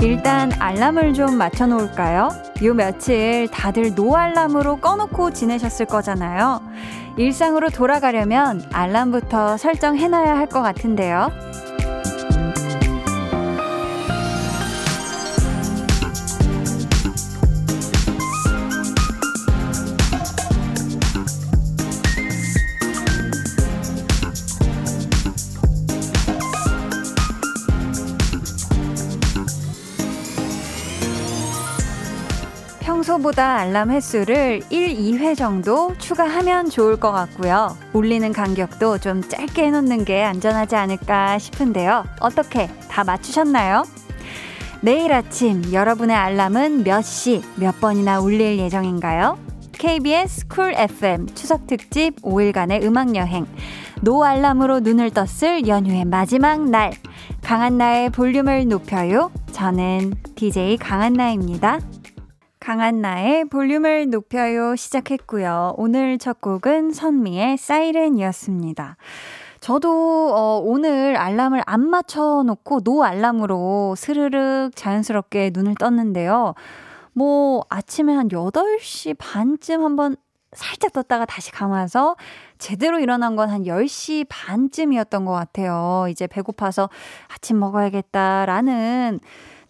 일단 알람을 좀 맞춰놓을까요? 요 며칠 다들 노알람으로 꺼놓고 지내셨을 거잖아요. 일상으로 돌아가려면 알람부터 설정해놔야 할 것 같은데요. 평소보다 알람 횟수를 1, 2회 정도 추가하면 좋을 것 같고요. 울리는 간격도 좀 짧게 해놓는 게 안전하지 않을까 싶은데요. 어떻게 다 맞추셨나요? 내일 아침 여러분의 알람은 몇 시, 몇 번이나 울릴 예정인가요? KBS Cool FM 추석 특집 5일간의 음악 여행. no 알람으로 눈을 떴을 연휴의 마지막 날. 강한나의 볼륨을 높여요. 저는 DJ 강한나입니다. 강한 나의 볼륨을 높여요 시작했고요. 오늘 첫 곡은 선미의 사이렌이었습니다. 저도 어, 오늘 알람을 안 맞춰놓고 노 알람으로 스르륵 자연스럽게 눈을 떴는데요. 뭐 아침에 한 8시 반쯤 한번 살짝 떴다가 다시 감아서 제대로 일어난 건 한 10시 반쯤이었던 것 같아요. 이제 배고파서 아침 먹어야겠다라는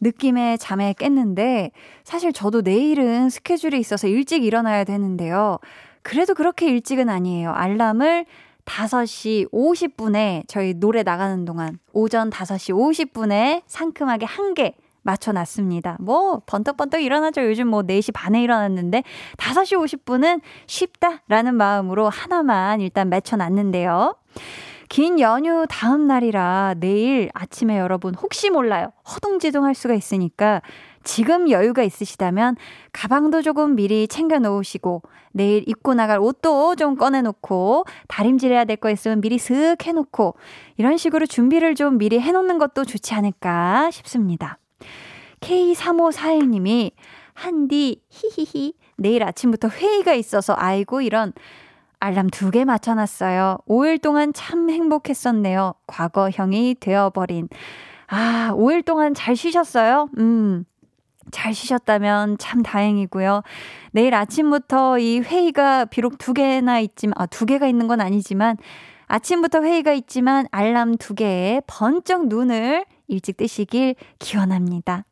느낌의 잠에 깼는데 사실 저도 내일은 스케줄이 있어서 일찍 일어나야 되는데요. 그래도 그렇게 일찍은 아니에요. 알람을 5시 50분에 저희 노래 나가는 동안 오전 5시 50분에 상큼하게 한 개 맞춰놨습니다. 뭐, 번떡번떡 일어나죠. 요즘 뭐 4시 반에 일어났는데 5시 50분은 쉽다라는 마음으로 하나만 일단 맞춰놨는데요. 긴 연휴 다음 날이라 내일 아침에 여러분 혹시 몰라요. 허둥지둥 할 수가 있으니까 지금 여유가 있으시다면 가방도 조금 미리 챙겨 놓으시고 내일 입고 나갈 옷도 좀 꺼내 놓고 다림질 해야 될 거 있으면 미리 슥 해놓고 이런 식으로 준비를 좀 미리 해놓는 것도 좋지 않을까 싶습니다. K3541님이 한디 히히히 내일 아침부터 회의가 있어서 아이고 이런 알람 두 개 맞춰놨어요. 5일 동안 참 행복했었네요. 과거형이 되어버린. 아, 5일 동안 잘 쉬셨어요? 음. 잘 쉬셨다면 참 다행이고요. 내일 아침부터 이 회의가 비록 두 개나 있지만, 아, 두 개가 있는 건 아니지만, 아침부터 회의가 있지만 알람 두 개에 번쩍 눈을 일찍 뜨시길 기원합니다.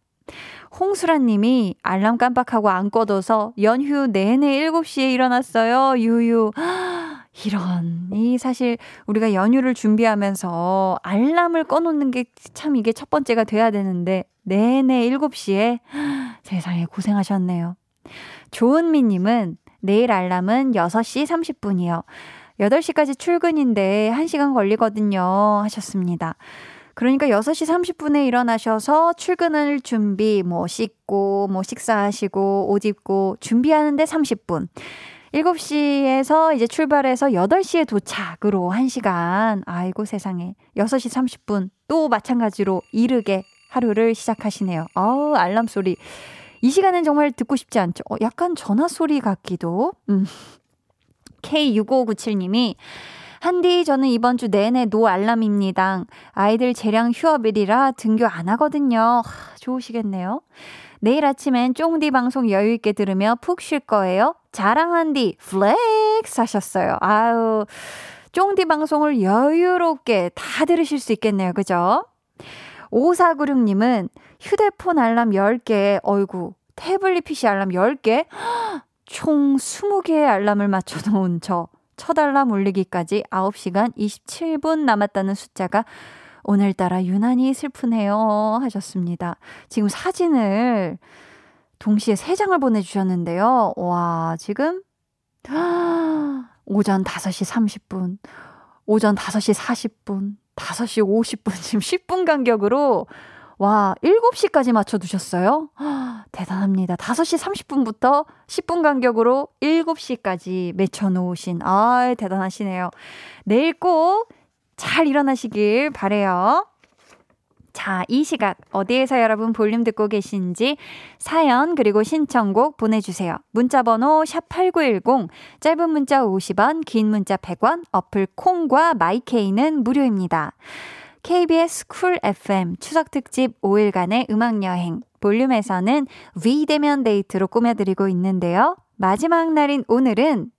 홍수란 님이 알람 깜빡하고 안 꺼둬서 연휴 내내 7시에 일어났어요. 유유. 이런. 이 사실 우리가 연휴를 준비하면서 알람을 꺼놓는 게 참 이게 첫 번째가 돼야 되는데 내내 7시에 세상에 고생하셨네요. 조은미 님은 내일 알람은 6시 30분이요. 8시까지 출근인데 1시간 걸리거든요. 하셨습니다. 그러니까 6시 30분에 일어나셔서 출근을 준비, 뭐 씻고, 뭐 식사하시고, 옷 입고, 준비하는데 30분. 7시에서 이제 출발해서 8시에 도착으로 1시간. 아이고 세상에. 6시 30분 또 마찬가지로 이르게 하루를 시작하시네요. 어우, 알람 소리. 이 시간은 정말 듣고 싶지 않죠? 어, 약간 전화 소리 같기도. 음. K6597님이 한디, 저는 이번 주 내내 노 알람입니다. 아이들 재량 휴업일이라 등교 안 하거든요. 하, 좋으시겠네요. 내일 아침엔 쫑디 방송 여유있게 들으며 푹 쉴 거예요. 자랑한 디, flex 하셨어요. 아유, 쫑디 방송을 여유롭게 다 들으실 수 있겠네요. 그죠? 5496님은 휴대폰 알람 10개, 어이구, 태블릿 PC 알람 10개? 총 20개의 알람을 맞춰놓은 저. 첫 알람 울리기까지 9시간 27분 남았다는 숫자가 오늘따라 유난히 슬프네요. 하셨습니다. 지금 사진을 동시에 3장을 보내주셨는데요. 와, 지금, 오전 5시 30분, 오전 5시 40분, 5시 50분, 지금 10분 간격으로 와, 7시까지 맞춰두셨어요? 대단합니다. 5시 30분부터 10분 간격으로 7시까지 맺혀놓으신, 아 대단하시네요. 내일 꼭 잘 일어나시길 바래요 자, 이 시각 어디에서 여러분 볼륨 듣고 계신지 사연 그리고 신청곡 보내주세요. 문자 번호 샵8910 짧은 문자 50원 긴 문자 100원 어플 콩과 my K는 무료입니다. KBS Cool FM 추석 특집 5일간의 음악 여행 볼륨에서는 비대면 데이트로 꾸며드리고 있는데요. 마지막 날인 오늘은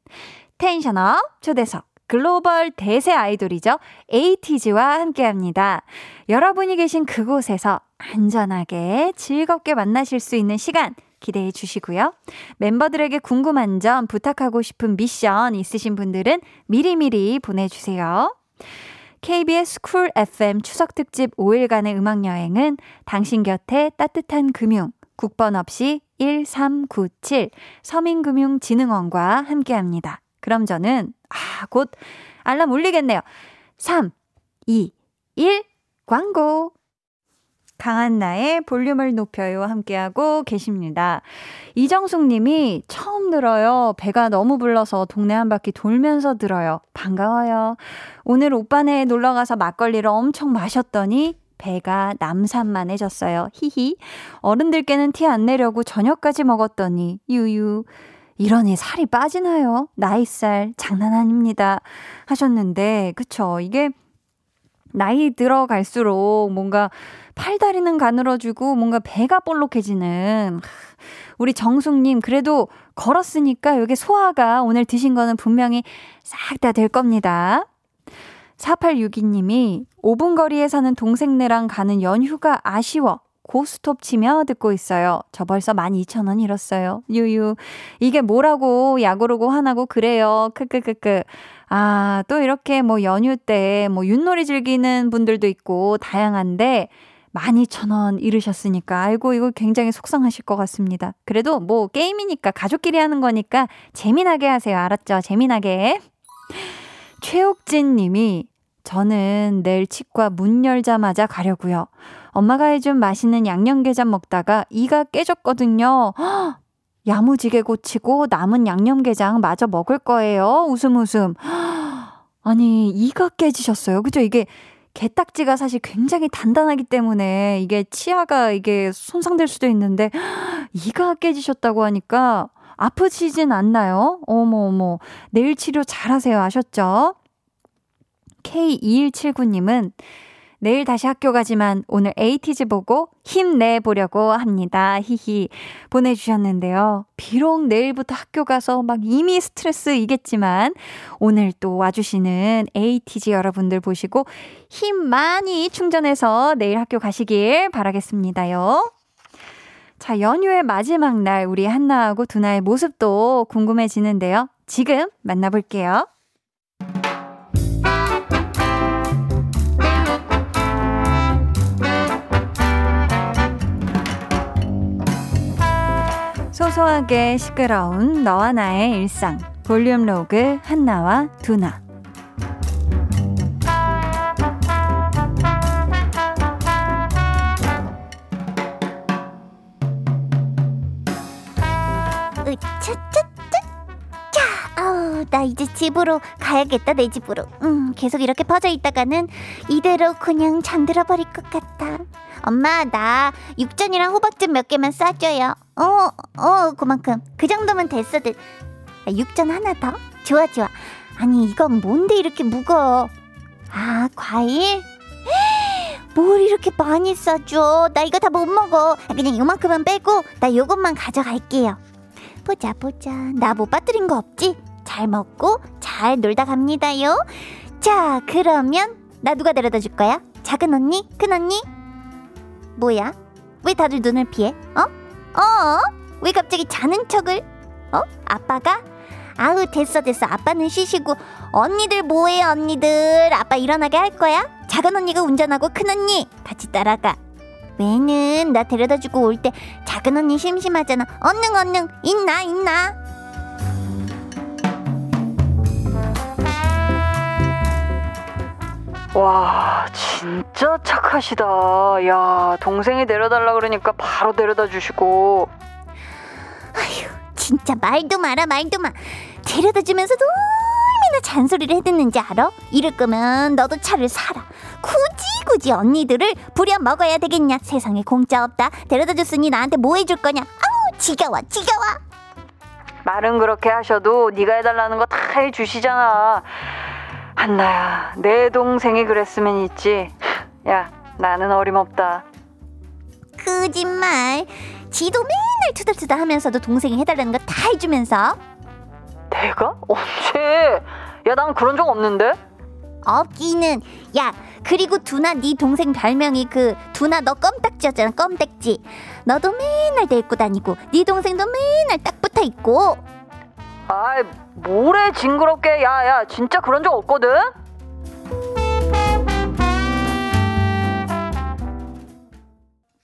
tension up 초대석 글로벌 대세 아이돌이죠. ATEEZ와 함께 합니다. 여러분이 계신 그곳에서 안전하게 즐겁게 만나실 수 있는 시간 기대해 주시고요. 멤버들에게 궁금한 점, 부탁하고 싶은 미션 있으신 분들은 미리미리 보내주세요. KBS Cool FM 추석 특집 5일간의 음악 여행은 당신 곁에 따뜻한 금융, 국번 없이 1397 서민금융진흥원과 함께 합니다. 그럼 저는 아, 곧 알람 울리겠네요. 3, 2, 1, 광고. 강한 나의 볼륨을 높여요 함께하고 계십니다. 이정숙 님이 처음 들어요. 배가 너무 불러서 동네 한 바퀴 돌면서 들어요. 반가워요. 오늘 오빠네 놀러 가서 막걸리를 엄청 마셨더니 배가 남산만해졌어요. 히히. 어른들께는 티 안 내려고 저녁까지 먹었더니 유유. 이러니 살이 빠지나요? 나이살 장난 아닙니다. 하셨는데, 그쵸. 이게 나이 들어갈수록 뭔가 팔다리는 가늘어지고 뭔가 배가 볼록해지는 우리 정숙님 그래도 걸었으니까 여기 소화가 오늘 드신 거는 분명히 싹 다 될 겁니다. 4862님이 5분 거리에 사는 동생네랑 가는 연휴가 아쉬워. 고스톱 치며 듣고 있어요. 저 벌써 12,000원 잃었어요. 유유. 이게 뭐라고 야구르고 화나고 그래요. 크크크크. 아, 또 이렇게 뭐 연휴 때 뭐 윷놀이 즐기는 분들도 있고 다양한데 12,000원 잃으셨으니까 아이고 이거 굉장히 속상하실 것 같습니다. 그래도 뭐 게임이니까 가족끼리 하는 거니까 재미나게 하세요. 알았죠? 재미나게. 최옥진 님이 저는 내일 치과 문 열자마자 가려고요. 엄마가 해준 맛있는 양념게장 먹다가 이가 깨졌거든요. 허! 야무지게 고치고 남은 양념게장 마저 먹을 거예요. 웃음 웃음. 아니, 이가 깨지셨어요. 그죠? 이게 게딱지가 사실 굉장히 단단하기 때문에 이게 치아가 이게 손상될 수도 있는데 이가 깨지셨다고 하니까 아프시진 않나요? 어머 어머. 내일 치료 잘하세요. 아셨죠? K2179님은 내일 다시 학교 가지만 오늘 에이티즈 보고 힘내보려고 합니다. 히히. 보내주셨는데요. 비록 내일부터 학교 가서 막 이미 스트레스이겠지만 오늘 또 와주시는 에이티즈 여러분들 보시고 힘 많이 충전해서 내일 학교 가시길 바라겠습니다요. 자, 연휴의 마지막 날 우리 한나하고 두나의 모습도 궁금해지는데요. 지금 만나볼게요. 소소하게 시끄러운 너와 나의 일상 볼륨 로그 한나와 두나 나 이제 집으로 가야겠다 내 집으로. 음 계속 이렇게 퍼져 있다가는 이대로 그냥 잠들어 버릴 것 같아 엄마 나 육전이랑 호박즙 몇 개만 싸줘요. 어어 어, 그만큼. 그 정도면 됐어 들. 육전 하나 더? 좋아 좋아. 아니 이건 뭔데 이렇게 무거워? 아 과일? 뭘 이렇게 많이 싸줘? 나 이거 다 못 먹어. 그냥 요만큼만 빼고 나 요것만 가져갈게요. 보자 보자. 나 못 빠뜨린 거 없지? 잘 먹고 잘 놀다 갑니다요 자 그러면 나 누가 데려다 줄 거야? 작은 언니? 큰 언니? 뭐야? 왜 다들 눈을 피해? 어? 어? 왜 갑자기 자는 척을? 어? 아빠가? 아우 됐어 됐어 아빠는 쉬시고 언니들 뭐해 언니들 아빠 일어나게 할 거야? 작은 언니가 운전하고 큰 언니 같이 따라가 왜는 나 데려다주고 올 때 작은 언니 심심하잖아 얼른 얼른 있나 있나 와, 진짜 착하시다. 야, 동생이 데려달라 그러니까 바로 데려다 주시고. 아휴, 진짜 말도 마라, 말도 마. 데려다 주면서 얼마나 잔소리를 해듣는지 알아? 이럴 거면 너도 차를 사라. 굳이 굳이 언니들을 부려 먹어야 되겠냐? 세상에 공짜 없다. 데려다 줬으니 나한테 뭐 해줄 거냐? 아우 지겨워 지겨워. 말은 그렇게 하셔도 네가 해달라는 거 다 해주시잖아. 한나야, 내 동생이 그랬으면 있지. 야, 나는 어림없다. 거짓말. 지도 맨날 투덜투덜 하면서도 동생이 해달라는 거 다 해주면서. 내가? 언제? 야, 난 그런 적 없는데? 없기는. 야, 그리고 두나 네 동생 별명이 그 두나 너 껌딱지였잖아. 껌딱지. 너도 맨날 데리고 다니고 네 동생도 맨날 딱 붙어 있고. 아이, 뭐래 징그럽게. 야, 야, 진짜 그런 적 없거든?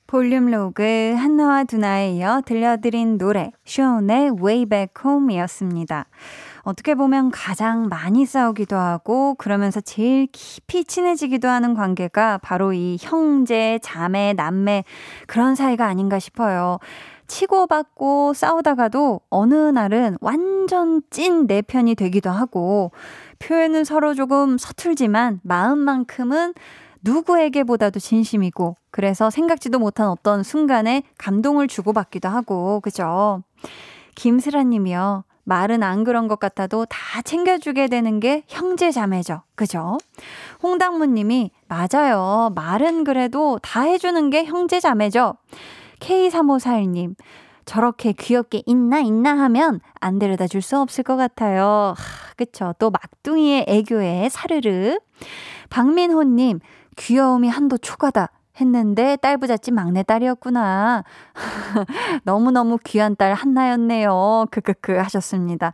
볼륨 로그 한나와 두나에 이어 들려드린 노래 쇼온의 Way Back Home이었습니다. 어떻게 보면 가장 많이 싸우기도 하고 그러면서 제일 깊이 친해지기도 하는 관계가 바로 이 형제, 자매, 남매 그런 사이가 아닌가 싶어요. 치고받고 싸우다가도 어느 날은 완전 찐 내 편이 되기도 하고 표현은 서로 조금 서툴지만 마음만큼은 누구에게보다도 진심이고 그래서 생각지도 못한 어떤 순간에 감동을 주고받기도 하고 그죠? 김슬아 님이요. 말은 안 그런 것 같아도 다 챙겨주게 되는 게 형제 자매죠. 그죠? 홍당무 님이 맞아요. 말은 그래도 다 해주는 게 형제 자매죠. K3541님 저렇게 귀엽게 있나 있나 하면 안 데려다 줄 수 없을 것 같아요. 하, 그쵸. 또 막둥이의 애교에 사르르. 박민호님 귀여움이 한도 초과다. 했는데 딸 부잣집 막내딸이었구나. 너무너무 귀한 딸 한나였네요. 크크크 하셨습니다.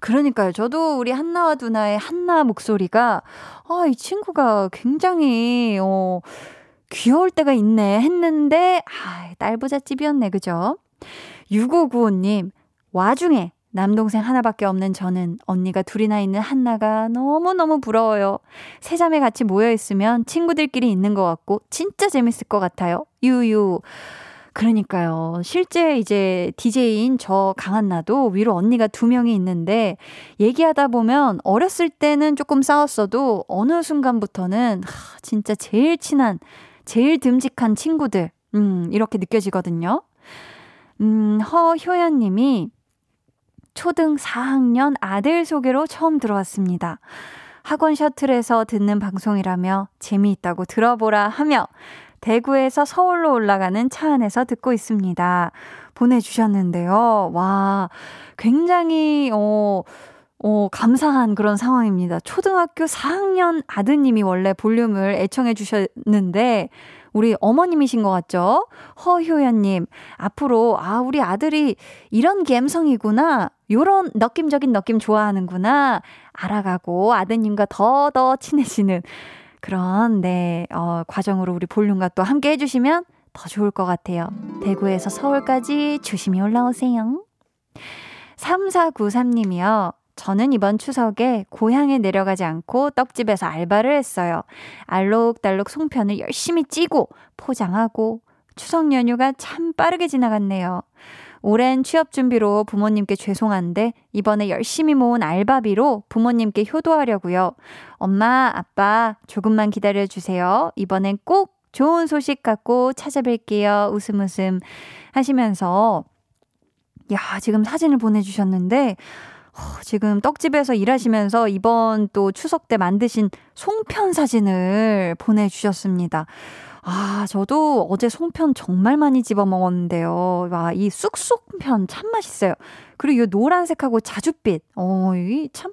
그러니까요. 저도 우리 한나와 두나의 한나 목소리가 아, 이 친구가 굉장히 어 귀여울 때가 있네 했는데 아, 딸 부잣집이었네. 그죠? 6595님. 와중에 남동생 하나밖에 없는 저는 언니가 둘이나 있는 한나가 너무너무 부러워요. 세 자매 같이 모여있으면 친구들끼리 있는 것 같고 진짜 재밌을 것 같아요. 유유. 그러니까요. 실제 이제 DJ인 저 강한나도 위로 언니가 두 명이 있는데 얘기하다 보면 어렸을 때는 조금 싸웠어도 어느 순간부터는 하, 진짜 제일 친한, 제일 듬직한 친구들. 음, 이렇게 느껴지거든요. 음, 허효연 님이 초등 4학년 아들 소개로 처음 들어왔습니다. 학원 셔틀에서 듣는 방송이라며 재미있다고 들어보라 하며 대구에서 서울로 올라가는 차 안에서 듣고 있습니다. 보내주셨는데요. 와, 굉장히, 어, 어, 감사한 그런 상황입니다. 초등학교 4학년 아드님이 원래 볼륨을 애청해 주셨는데, 우리 어머님이신 것 같죠? 허효연님, 앞으로, 아, 우리 아들이 이런 감성이구나. 요런 느낌적인 느낌 좋아하는구나. 알아가고 아드님과 더 더 친해지는 그런, 네, 어, 과정으로 우리 볼륨과 또 함께 해주시면 더 좋을 것 같아요. 대구에서 서울까지 조심히 올라오세요. 3493님이요. 저는 이번 추석에 고향에 내려가지 않고 떡집에서 알바를 했어요. 알록달록 송편을 열심히 찌고 포장하고 추석 연휴가 참 빠르게 지나갔네요. 오랜 취업 준비로 부모님께 죄송한데 이번에 열심히 모은 알바비로 부모님께 효도하려고요. 엄마, 아빠 조금만 기다려 주세요. 이번엔 꼭 좋은 소식 갖고 찾아뵐게요. 웃음 웃음 하시면서 야, 지금 사진을 보내 주셨는데 어, 지금 떡집에서 일하시면서 이번 또 추석 때 만드신 송편 사진을 보내주셨습니다. 아, 저도 어제 송편 정말 많이 집어 먹었는데요. 와, 이 쑥쑥편 참 맛있어요. 그리고 이 노란색하고 자줏빛. 어, 이 참,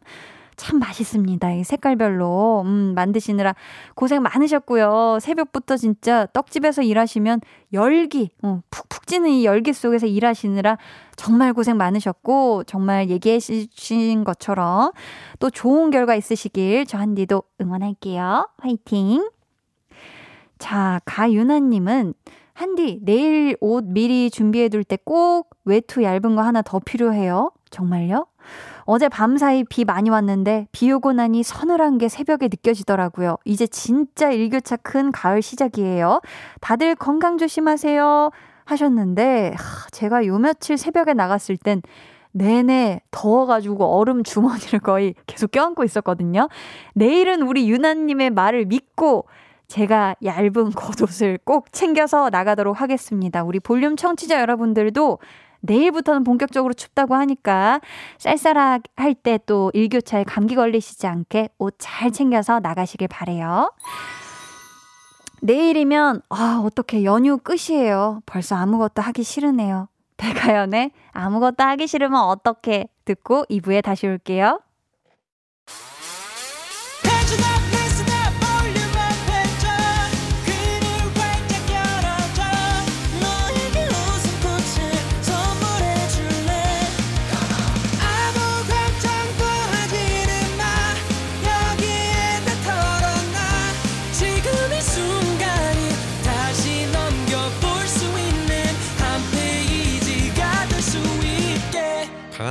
참 맛있습니다. 이 색깔별로. 음, 만드시느라 고생 많으셨고요. 새벽부터 진짜 떡집에서 일하시면 열기, 어, 푹푹 찌는 이 열기 속에서 일하시느라 정말 고생 많으셨고, 정말 얘기해 주신 것처럼 또 좋은 결과 있으시길 저 한디도 응원할게요. 화이팅! 자, 가윤아님은 한디, 내일 옷 미리 준비해둘 때 꼭 외투 얇은 거 하나 더 필요해요. 정말요? 어제 밤사이 비 많이 왔는데 비 오고 나니 서늘한 게 새벽에 느껴지더라고요. 이제 진짜 일교차 큰 가을 시작이에요. 다들 건강 조심하세요. 하셨는데, 제가 요 며칠 새벽에 나갔을 땐 내내 더워가지고 얼음 주머니를 거의 계속 껴안고 있었거든요. 내일은 우리 유나님의 말을 믿고 제가 얇은 겉옷을 꼭 챙겨서 나가도록 하겠습니다. 우리 볼륨 청취자 여러분들도 내일부터는 본격적으로 춥다고 하니까 쌀쌀할 때 또 일교차에 감기 걸리시지 않게 옷 잘 챙겨서 나가시길 바래요. 내일이면 아 어떻게 연휴 끝이에요. 벌써 아무것도 하기 싫으네요. 백아연의 아무것도 하기 싫으면 어떻게 듣고 2부에 다시 올게요.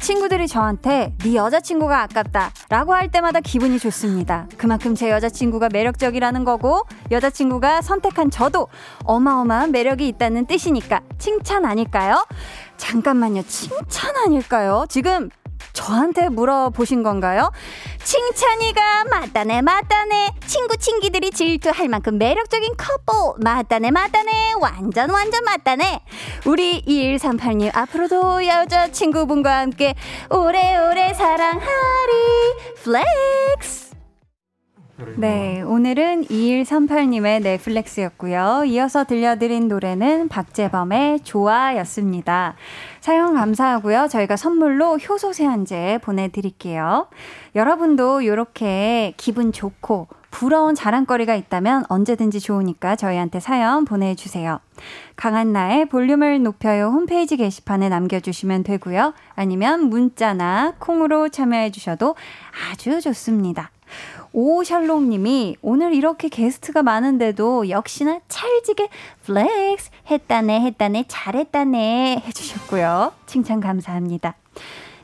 친구들이 저한테 네 여자친구가 아깝다 라고 할 때마다 기분이 좋습니다. 그만큼 제 여자친구가 매력적이라는 거고 여자친구가 선택한 저도 어마어마한 매력이 있다는 뜻이니까 칭찬 아닐까요? 잠깐만요. 칭찬 아닐까요? 지금 저한테 물어보신 건가요? 칭찬이가 맞다네 맞다네. 친구 친기들이 질투할 만큼 매력적인 커플. 맞다네 맞다네. 완전 완전 맞다네. 우리 2138님 앞으로도 여자친구분과 함께 오래오래 사랑하리. flex 네, 오늘은 2138님의 넷플렉스였고요. 이어서 들려드린 노래는 박재범의 좋아였습니다. 사연 감사하고요. 저희가 선물로 효소 세안제 보내드릴게요. 여러분도 이렇게 기분 좋고 부러운 자랑거리가 있다면 언제든지 좋으니까 저희한테 사연 보내주세요. 강한나의 볼륨을 높여요 홈페이지 게시판에 남겨주시면 되고요. 아니면 문자나 콩으로 참여해주셔도 아주 좋습니다. 오샬롬님이 오늘 이렇게 게스트가 많은데도 역시나 찰지게 flex 했다네 했다네 잘했다네 해주셨고요. 칭찬 감사합니다.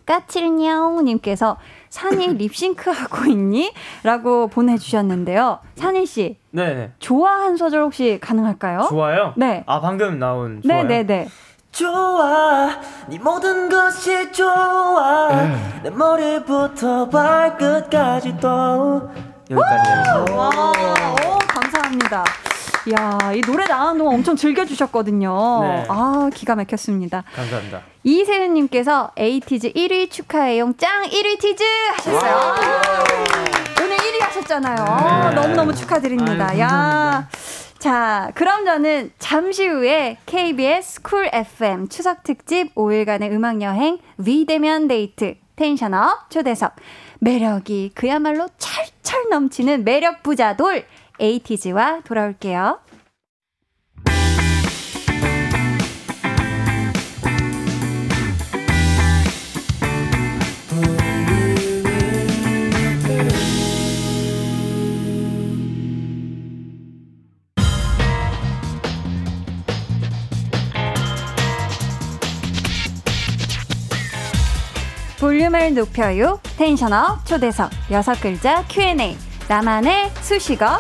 까칠냐옹님께서 산이 립싱크 하고 있니? 라고 보내주셨는데요. 산이씨. 네. 좋아 한 소절 혹시 가능할까요? 좋아요? 네. 아, 방금 나온 좋아요? 네네네. 좋아 네 모든 것이 좋아 에. 내 머리부터 발끝까지 또. 와, 오, 감사합니다. 이야, 이 노래 나오는 동안 엄청 즐겨주셨거든요. 네. 아, 기가 막혔습니다. 감사합니다. 이세윤님께서 에이티즈 1위 축하해요. 짱 1위 티즈 하셨어요. 오늘 1위 하셨잖아요. 네. 너무너무 축하드립니다. 아유, 야. 자, 그럼 저는 잠시 후에 KBS 쿨 FM 추석 특집 5일간의 음악 여행 위대면 데이트 tension up 초대석 매력이 그야말로 철철 넘치는 매력 부자 돌 에이티즈와 돌아올게요. 볼륨을 높여요. 텐션업 초대석 여섯 글자 Q&A 나만의 수식어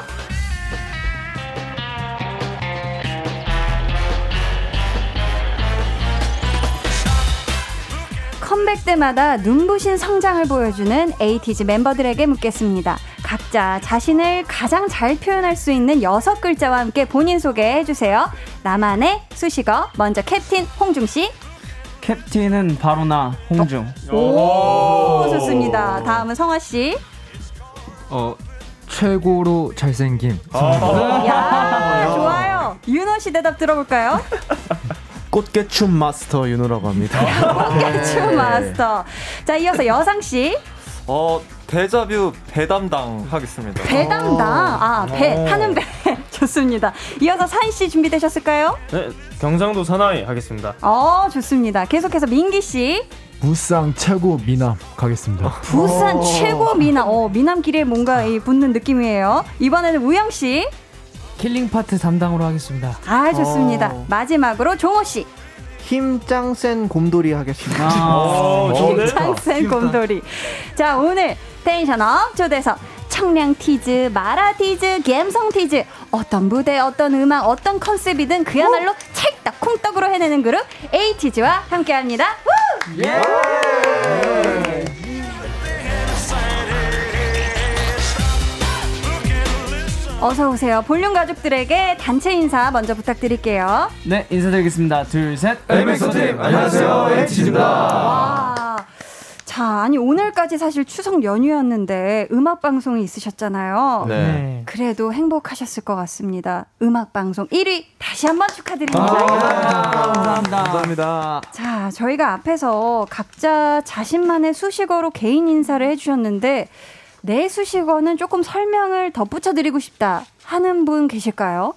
컴백 때마다 눈부신 성장을 보여주는 에이티즈 멤버들에게 묻겠습니다. 각자 자신을 가장 잘 표현할 수 있는 여섯 글자와 함께 본인 소개해 주세요. 나만의 수식어 먼저 캡틴 홍중 씨. 캡틴은 바로 나 홍중. 오, 좋습니다. 다음은 성화 씨. 어 최고로 잘생김. 야, 좋아요. 윤호 씨 대답 들어볼까요? 꽃게춤 마스터 윤호라고 합니다. 꽃게춤 마스터. 자, 이어서 여상 씨. 어, 데자뷰 배 담당 하겠습니다. 배 담당. 아, 배, 타는 배. 좋습니다. 이어서 산 씨 준비되셨을까요? 네, 경상도 사나이 하겠습니다. 어, 좋습니다. 계속해서 민기 씨. 무쌍 최고 미남 가겠습니다. 부산 최고 미남. 어, 미남끼리에 뭔가 이 붙는 느낌이에요. 이번에는 우영 씨. killing part 담당으로 하겠습니다. 아, 좋습니다. 어. 마지막으로 종호 씨. 힘짱 센 곰돌이 하겠습니다. 어, 저는 짱 센 곰돌이. 자, 오늘 tension up 초대석. 청량 티즈, 마라 티즈, 갬성 티즈. 어떤 무대, 어떤 음악, 어떤 컨셉이든 그야말로 찰떡 콩떡으로 해내는 그룹 에이티즈와 함께합니다. 우! 어서 오세요. 볼륨 가족들에게 단체 인사 먼저 부탁드릴게요. 네, 인사드리겠습니다. 둘, 셋. Eight makes one team, 안녕하세요, 에이티즈입니다. 와. 자, 아니 오늘까지 사실 추석 연휴였는데 음악 방송이 있으셨잖아요. 네. 그래도 행복하셨을 것 같습니다. 음악 방송 1위 다시 한번 축하드립니다. 감사합니다. 감사합니다. 자, 저희가 앞에서 각자 자신만의 수식어로 개인 인사를 해주셨는데 내 수식어는 조금 설명을 덧붙여 드리고 싶다 하는 분 계실까요?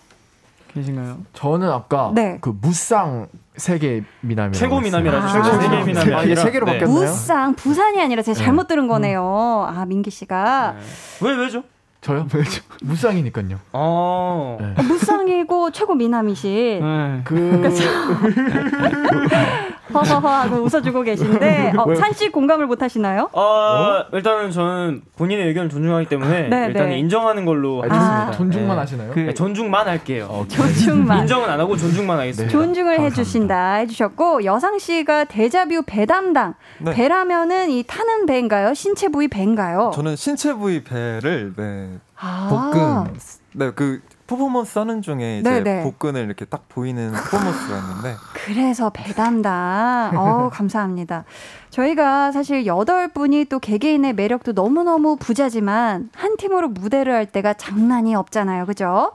계신가요? 저는 아까 네. 그 무쌍 세계 미남이라고 최고 미남이라 아. 최고 세계 미남이 아, 이게 아니라 세 개로 네. 바뀌었나요? 무쌍 부산이 아니라 제가 잘못 들은 거네요. 아 민기 씨가 왜 왜죠? 저요? 왜죠? 무쌍이니까요. 어. 네. 어, 무쌍이고 최고 미남이신 네. 그 허허허 하고 웃어주고 계신데 어, 산씨 공감을 못 하시나요? 어, 일단은 저는 본인의 의견을 존중하기 때문에 네, 일단 네. 인정하는 걸로 아, 하겠습니다. 존중만 네. 하시나요? 그- 네, 존중만 할게요. 존중만. 인정은 안 하고 존중만 하겠습니다. 존중을 감사합니다. 해주신다 해주셨고 여상 씨가 데자뷰 배 담당 네. 배라면은 이 타는 배인가요? 신체 부위 배인가요? 저는 신체 부위 배를 네, 아, 복근 네그 퍼포먼스 하는 중에 이제 네네. 복근을 이렇게 딱 보이는 퍼포먼스가 있는데 그래서 배 담당. 어 감사합니다. 저희가 사실 여덟 분이 또 개개인의 매력도 너무너무 부자지만 한 팀으로 무대를 할 때가 장난이 없잖아요. 그죠?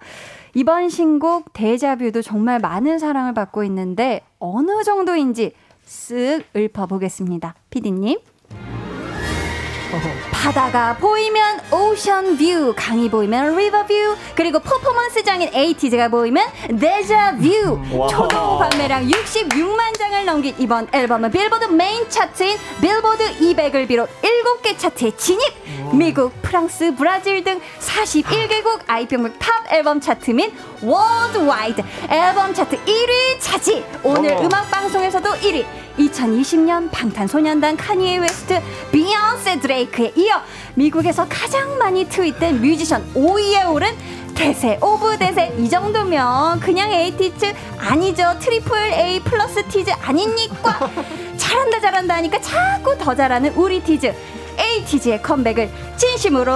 이번 신곡 Deja Vu도 정말 많은 사랑을 받고 있는데 어느 정도인지 쓱 읊어보겠습니다. 피디님. 바다가 보이면 ocean view, 강이 보이면 river view, 그리고 퍼포먼스장인 에이티즈가 보이면 Deja Vu. 초동 판매량 66만 장을 넘긴 이번 앨범은 빌보드 메인 차트인 빌보드 200을 비롯 7개 차트에 진입. 미국, 프랑스, 브라질 등 41개국 iTunes top 앨범 차트 및 worldwide 앨범 차트 1위 차지. 오늘 음악 방송에서도 1위. 2020년 방탄소년단 카니에 웨스트, 비욘세 드레이크에 이어 미국에서 가장 많이 트윗된 뮤지션 5위에 오른 대세 of 대세. 이 정도면 그냥 에이티즈 아니죠. triple A plus 티즈 아닙니까. 잘한다 잘한다 하니까 자꾸 더 잘하는 우리 티즈. 에이티즈의 컴백을 진심으로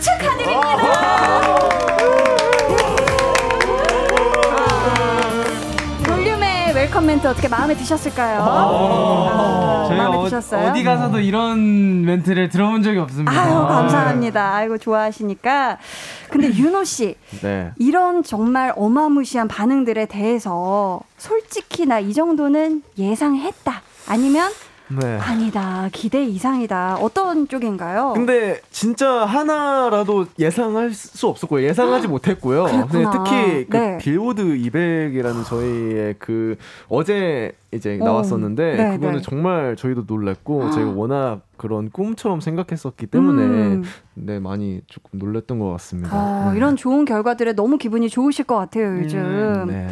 축하드립니다 볼륨의 welcome 멘트 어떻게 마음에 드셨을까요? 아, 저희 마음에 어, 드셨어요? 어디 가서도 이런 멘트를 들어본 적이 없습니다. 아유 감사합니다. 아이고 좋아하시니까. 근데 윤호 씨 네. 이런 정말 어마무시한 반응들에 대해서 솔직히 나 이 정도는 예상했다. 아니면 네. 아니다 기대 이상이다. 어떤 쪽인가요? 근데 진짜 하나라도 예상할 수 없었고요. 예상하지 못했고요. 근데 그랬구나. 특히 그 네. 빌보드 200이라는 저희의 그 어제 이제 어, 나왔었는데 네, 그거는 네. 정말 저희도 놀랐고 저희가 워낙 그런 꿈처럼 생각했었기 때문에 음. 네 많이 조금 놀랐던 것 같습니다. 어, 네. 이런 좋은 결과들에 너무 기분이 좋으실 것 같아요 요즘. 음, 네.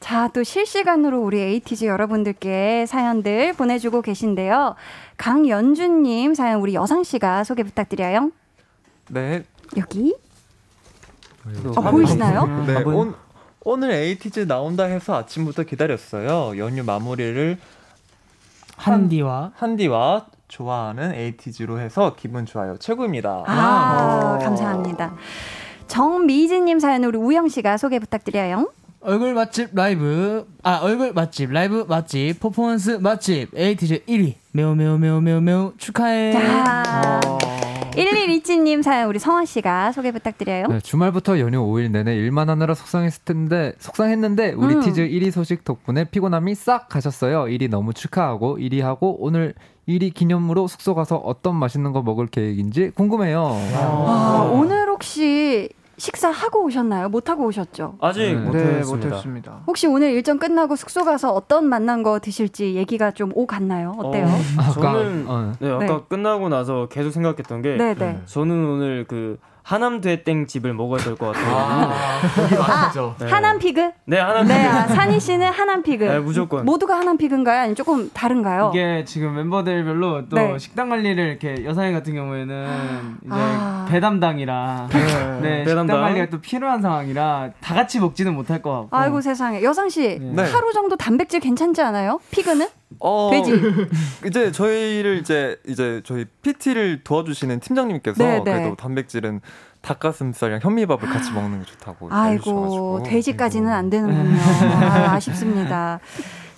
자, 또 실시간으로 우리 에이티즈 여러분들께 사연들 보내주고 계신데요. 강연주님 사연 우리 여상씨가 소개 부탁드려요. 네, 여기. 어, 보이시나요? 네? 온, 오늘 에이티즈 나온다 해서 아침부터 기다렸어요. 연휴 마무리를 한디와 한디와 좋아하는 에이티즈로 해서 기분 좋아요. 최고입니다. 아, 감사합니다. 정미진님 사연 우리 우영 씨가 소개 부탁드려요. 얼굴 맛집 라이브 아 얼굴 맛집 라이브 맛집 퍼포먼스 맛집 에이티즈 1위 매우 매우 매우 매우 매우 축하해. 자, 1127님 사연 우리 성화씨가 소개 부탁드려요. 네, 주말부터 연휴 5일 내내 일만 하느라 속상했을 텐데 속상했는데 우리 음. 티즈 1위 소식 덕분에 피곤함이 싹 가셨어요. 1위 너무 축하하고 1위 하고 오늘 1위 기념으로 숙소 가서 어떤 맛있는 거 먹을 계획인지 궁금해요. 아, 오늘 혹시 식사하고 오셨나요? 못 하고 오셨죠? 아직 네. 못했습니다. 못했습니다. 혹시 오늘 일정 끝나고 숙소 가서 어떤 만난 거 드실지 얘기가 좀 오갔나요? 어때요? 어, 아까 저는 어. 네, 아까 네. 끝나고 나서 계속 생각했던 게 네, 네. 저는 오늘 그 하남 돼땡 집을 먹어야 될 것 같아요. 맛있죠. 네. 하남 피그? 네, 하남 네, 돼땡. 아, 산희 씨는 하남 피그. 네, 무조건. 모두가 하남 피그인가요? 아니면 조금 다른가요? 이게 지금 멤버들별로 또 네. 식당 관리를 이렇게 여사님 같은 경우에는 이제 아. 배 담당이라 네, 배 식당 담당. 관리가 또 필요한 상황이라 다 같이 먹지는 못할 것 같고 아이고 세상에. 여상 씨, 네. 하루 정도 단백질 괜찮지 않아요? 피그는? 어, 돼지. 이제 저희를 이제 이제 저희 PT를 도와주시는 팀장님께서 네, 네. 그래도 단백질은 닭가슴살이랑 현미밥을 같이 먹는 게 좋다고 아이고. 돼지까지는 안 되는군요. 아, 아쉽습니다.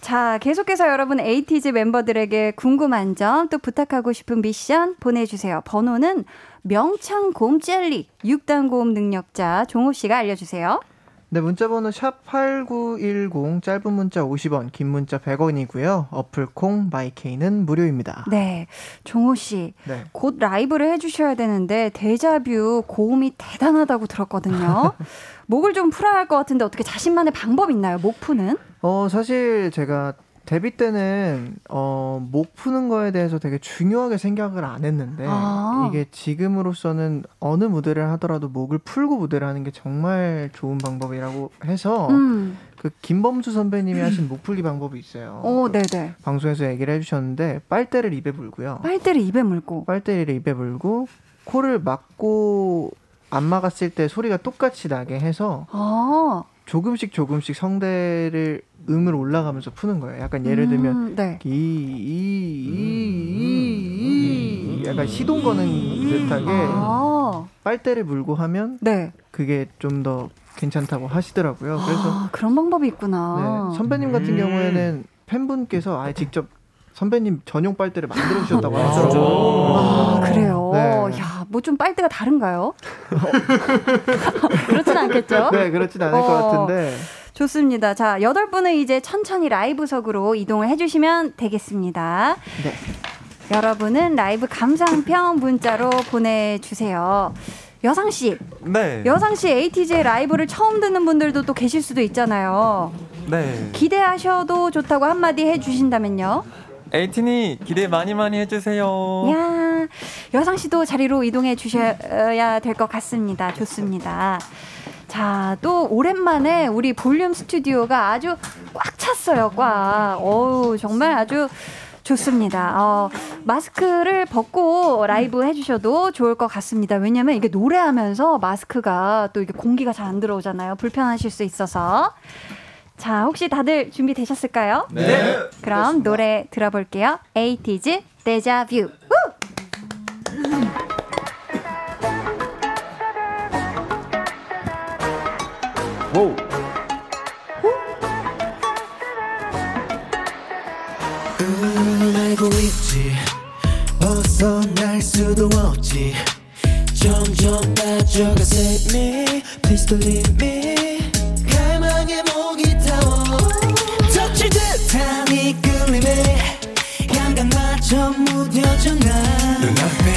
자, 계속해서 여러분 에이티즈 멤버들에게 궁금한 점 또 부탁하고 싶은 미션 보내주세요. 번호는 명창곰 젤리 6단 고음 능력자 종호 씨가 알려주세요. 네, 문자번호 샵 8910 짧은 문자 50원, 긴 문자 100원이고요. 어플 콩 마이케이는 무료입니다. 네, 종호 씨. 네. 곧 라이브를 해주셔야 되는데 Deja Vu 고음이 대단하다고 들었거든요. 목을 좀 풀어야 할 것 같은데 어떻게 자신만의 방법 있나요? 목 푸는? 어, 사실 제가 데뷔 때는 어, 목 푸는 거에 대해서 되게 중요하게 생각을 안 했는데 아. 이게 지금으로서는 어느 무대를 하더라도 목을 풀고 무대를 하는 게 정말 좋은 방법이라고 해서 음, 그 김범수 선배님이 하신 목 풀기 방법이 있어요. 오, 네네. 방송에서 얘기를 해주셨는데 빨대를 입에 물고요. 빨대를 입에 물고. 빨대를 입에 물고 코를 막고 안 막았을 때 소리가 똑같이 나게 해서 아, 조금씩 조금씩 성대를 음을 올라가면서 푸는 거예요. 약간 예를 들면 음, 네. 이, 이, 이, 이, 약간 시동 거는 듯하게 아, 빨대를 물고 하면 네. 그게 좀 더 괜찮다고 하시더라고요. 그래서 아, 그런 방법이 있구나. 네, 선배님 같은 경우에는 팬분께서 아예 직접 선배님 전용 빨대를 만들어 주셨다고 하더라고요. 아, 그래요. 네. 야, 뭐 좀 빨대가 다른가요? 그렇진 않겠죠? 네, 그렇진 않을 것 어. 같은데. 좋습니다. 자, 여덟 분은 이제 천천히 라이브석으로 이동을 해 주시면 되겠습니다. 네. 여러분은 라이브 감상평 문자로 보내 주세요. 여상 씨, 네. 여상 씨 에이티즈의 라이브를 처음 듣는 분들도 또 계실 수도 있잖아요. 네. 기대하셔도 좋다고 한마디 해주신다면요. 에이틴이 기대 많이 많이 해주세요. 야, 여상 씨도 자리로 이동해 주셔야 될 것 같습니다. 좋습니다. 자, 또 오랜만에 우리 볼륨 스튜디오가 아주 꽉 찼어요, 꽉. 어우, 정말 아주 좋습니다. 어, 마스크를 벗고 라이브 해주셔도 좋을 것 같습니다. 왜냐면 이게 노래하면서 마스크가 또 이게 공기가 잘 안 들어오잖아요. 불편하실 수 있어서. 자, 혹시 다들 준비되셨을까요? 네. 그럼 노래 들어볼게요. 에이티즈 데자뷰. 우! 오. 음, 알고 있지 벗어날 수도 없지 점점 빠져가 save me please believe me 감각마저 무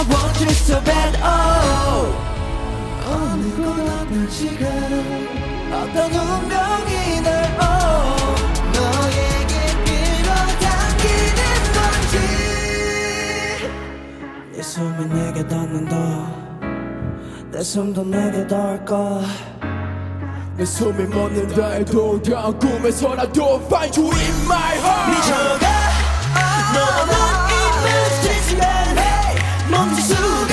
I want you so bad oh. 어느 곳 어떤 시간 어떤 운명이 날 oh 너에게 끌어당기는 건지. 내 숨이 내게 닿는다. 내 숨도 내게 닿을까? 내 숨이 멎는다 해도 다음 꿈에서라도 find you in my heart. 미쳐가. 스트레스만 멈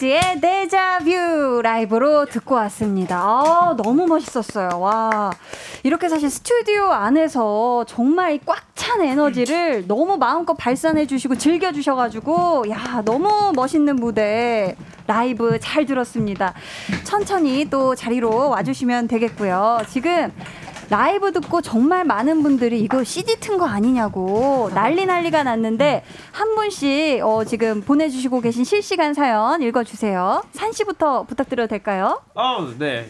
에이티즈의 Deja Vu 라이브로 듣고 왔습니다. 아, 너무 멋있었어요. 와. 이렇게 사실 스튜디오 안에서 정말 꽉 찬 에너지를 너무 마음껏 발산해 주시고 즐겨 주셔 가지고, 야, 너무 멋있는 무대 라이브 잘 들었습니다. 천천히 또 자리로 와 주시면 되겠고요. 지금 라이브 듣고 정말 많은 분들이 이거 CD 튼 거 아니냐고 난리 난리가 났는데 한 분씩 어, 지금 보내주시고 계신 실시간 사연 읽어주세요. 산 씨부터 부탁드려도 될까요? 아우 네.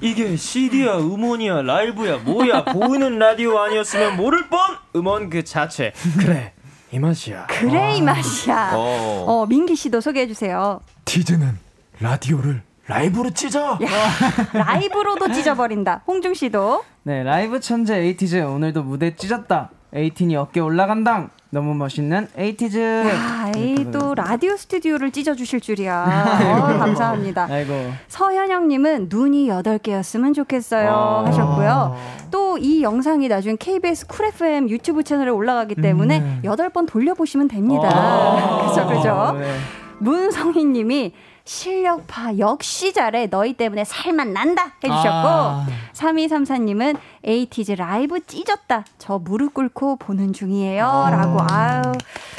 이게 CD야 음원이야 라이브야 뭐야 보이는 라디오 아니었으면 모를 뻔 음원 그 자체 그래 이 맛이야 그래 이 맛이야. 어. 어 민기 씨도 소개해 주세요. 티즈는 라디오를 라이브로 찢어. 라이브로도 찢어버린다. 홍중 씨도 네, 라이브 천재 에이티즈 오늘도 무대 찢었다. 에이티니 어깨 올라간당. 너무 멋있는 에이티즈. 야, 에이 또 라디오 스튜디오를 찢어주실 줄이야. 어, 감사합니다. 아이고. 서현영님은 눈이 8개였으면 좋겠어요 아. 하셨고요. 또 이 영상이 나중에 KBS 쿨 FM 유튜브 채널에 올라가기 때문에 음. 여덟 번 돌려보시면 됩니다. 아. 그죠, 그죠. 네. 문성희 님이 실력파 역시 잘해. 너희 때문에 살만 난다 해주셨고 아. 3234님은 에이티즈 라이브 찢었다. 저 무릎 꿇고 보는 중이에요. 라고. 아유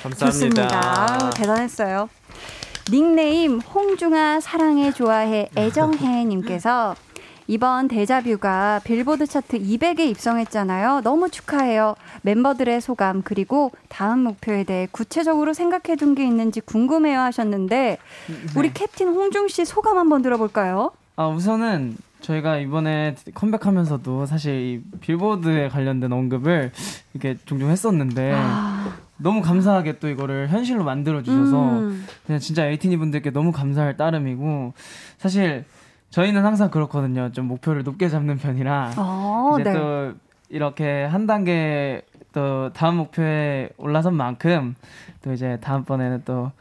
감사합니다. 좋습니다. 아유, 대단했어요. 닉네임 홍중아 사랑해 좋아해 애정해 님께서 이번 데자뷰가 빌보드 차트 200에 입성했잖아요. 너무 축하해요. 멤버들의 소감 그리고 다음 목표에 대해 구체적으로 생각해 둔 게 있는지 궁금해요 하셨는데 우리 캡틴 홍중 씨 소감 한번 들어볼까요? 아, 우선은 저희가 이번에 컴백하면서도 사실 이 빌보드에 관련된 언급을 이렇게 종종 했었는데 너무 감사하게 또 이거를 현실로 만들어 주셔서 음. 그냥 진짜 에이티니 분들께 너무 감사할 따름이고 사실 저희는 항상 그렇거든요. 좀 목표를 높게 잡는 편이라 어, 이제 네. 또 이렇게 한 단계 또 다음 목표에 올라선 만큼 또 이제 다음번에는 또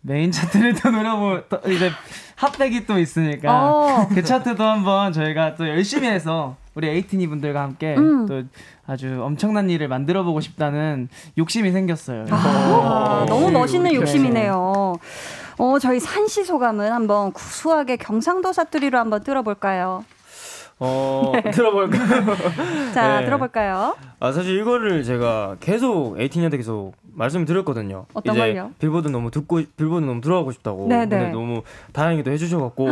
메인 차트를 또 노려보 또 이제 핫백이 또 있으니까 어. 그 차트도 한번 저희가 또 열심히 해서 우리 에이티니 분들과 함께 음. 또 아주 엄청난 일을 만들어 보고 싶다는 욕심이 생겼어요. 아, 너무 멋있는 그렇게. 욕심이네요. 어, 저희 산시 소감은 한번 구수하게 경상도 사투리로 한번 들어볼까요? 어 들어볼까요? 자, 네. 들어볼까요? 아 사실 이거를 제가 계속 에이틴한테 계속 말씀드렸거든요. 어떤 이제 걸요? 빌보드 너무 듣고 빌보드 너무 들어가고 싶다고. 네네. 근데 너무 다행히도 해주셔갖고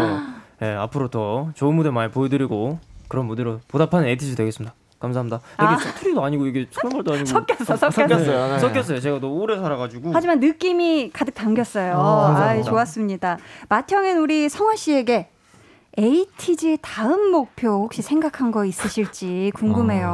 예, 앞으로 더 좋은 무대 많이 보여드리고 그런 무대로 보답하는 에이티즈 되겠습니다. 감사합니다. 이게 아. 사투리도 아니고 이게 설말도 아니고 섞였어, 섞였어. 섞였어요. 네. 섞였어요. 제가 너무 오래 살아가지고. 하지만 느낌이 가득 담겼어요. 아, 아, 감사합니다. 좋았습니다. 맏형인 우리 성화 씨에게 에이티즈의 다음 목표 혹시 생각한 거 있으실지 궁금해요.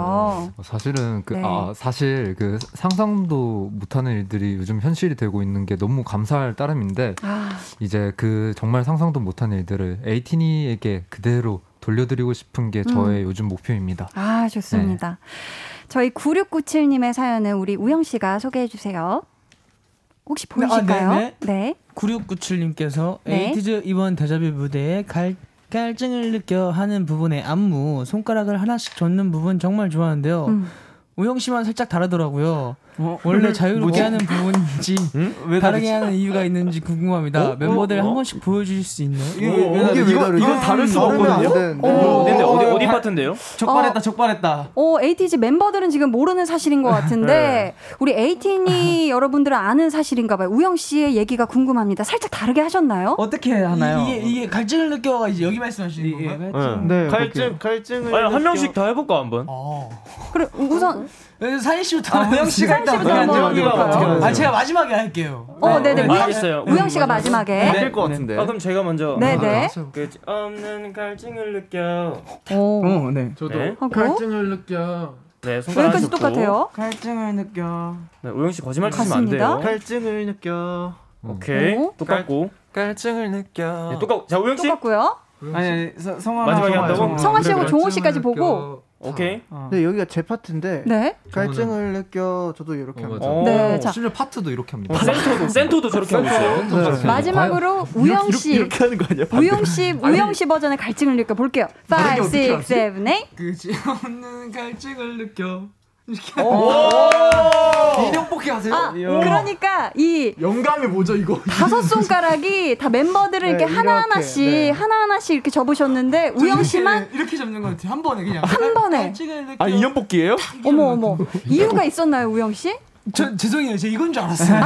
어, 사실은 그 네. 아, 사실 그 상상도 못하는 일들이 요즘 현실이 되고 있는 게 너무 감사할 따름인데 아, 이제 그 정말 상상도 못한 일들을 에이티니에게 그대로 돌려드리고 싶은 게 저의 음. 요즘 목표입니다. 아, 좋습니다. 저희 9697님의 사연은 우리 우영 씨가 소개해 주세요. 혹시 보이실까요? 네, 네. 네. 9697님께서 네. 에이티즈 이번 데자뷰 무대에 갈 갈증을 느껴 하는 부분의 안무 손가락을 하나씩 젓는 부분 정말 좋아하는데요. 음. 우영 씨만 살짝 다르더라고요. 어? 원래 자유롭게 뭐지? 하는 부분인지 왜 다르게 다르지? 하는 이유가 있는지 궁금합니다. 어? 멤버들 어? 한 번씩 보여주실 수 있나요? 이게 왜- 왜 다르지? 이건- 이건 다를 수가 안 없거든요. 어, 근데 어디 어, 어디 어, 파트인데요? 적발했다, 적발했다. 어, 에이티즈 멤버들은 지금 모르는 사실인 것 같은데 네. 우리 에이틴이 여러분들은 아는 사실인가 봐요. 우영 씨의 얘기가 궁금합니다. 살짝 다르게 하셨나요? 어떻게 하나요? 이 게 이게 갈증을 느껴가 이제 여기 말씀하시는 건가요? 네, 갈증 갈증을 아니 한 명씩 다 해볼까 한번? 그래 우선 사인 씨부터 아, 우영 씨가 일단? 하는지. 아 제가 마지막에 할게요. 어, 네 네. 우영- 알겠어요. 우영 씨가 마지막에. 네. 것 같은데. 아 그럼 제가 먼저. 네네. 끝이 없는 갈증을 느껴. 오. 어, 네. 저도 하고. 갈증을 느껴. 네, 손가락 여기까지. 똑같아요. 갈증을 느껴. 네, 오영 씨 거짓말 치시면 안. 돼요. 갈증을 느껴. 오케이. 오. 똑같고. 갈증을 느껴. 네, 똑같고. 자, 오영 씨. 똑같고요. 아니, 성화 마지막에 한다고? 성화 씨하고 종호 씨까지 보고. 오케이. 네, 여기가 제 파트인데 네. 갈증을 느껴 저도 이렇게 합니다. 어. 네, 자. 심지어 파트도 이렇게 합니다. 센터도 센터도 저렇게 하고 있어요. 네. 마지막으로 우영 씨. 이렇게 하는 거 아니야? 우영 씨, 우영 씨 버전의 갈증을 느껴 볼게요. 5, 6, 7, 8. 그지 없는 갈증을 느껴. 인형 뽑기 하세요? 아, 그러니까 이 영감이 뭐죠 이거? 다섯 손가락이 다 멤버들을 이렇게 네, 하나하나씩 이렇게, 네. 하나 하나씩 이렇게 접으셨는데 우영 씨만 이렇게 잡는 것 같아요. 한 번에 그냥 한 번에. 아 인형 뽑기예요? 어머 어머 이유가 있었나요 우영 씨? 저 죄송해요. 제가 이건 줄 알았어요.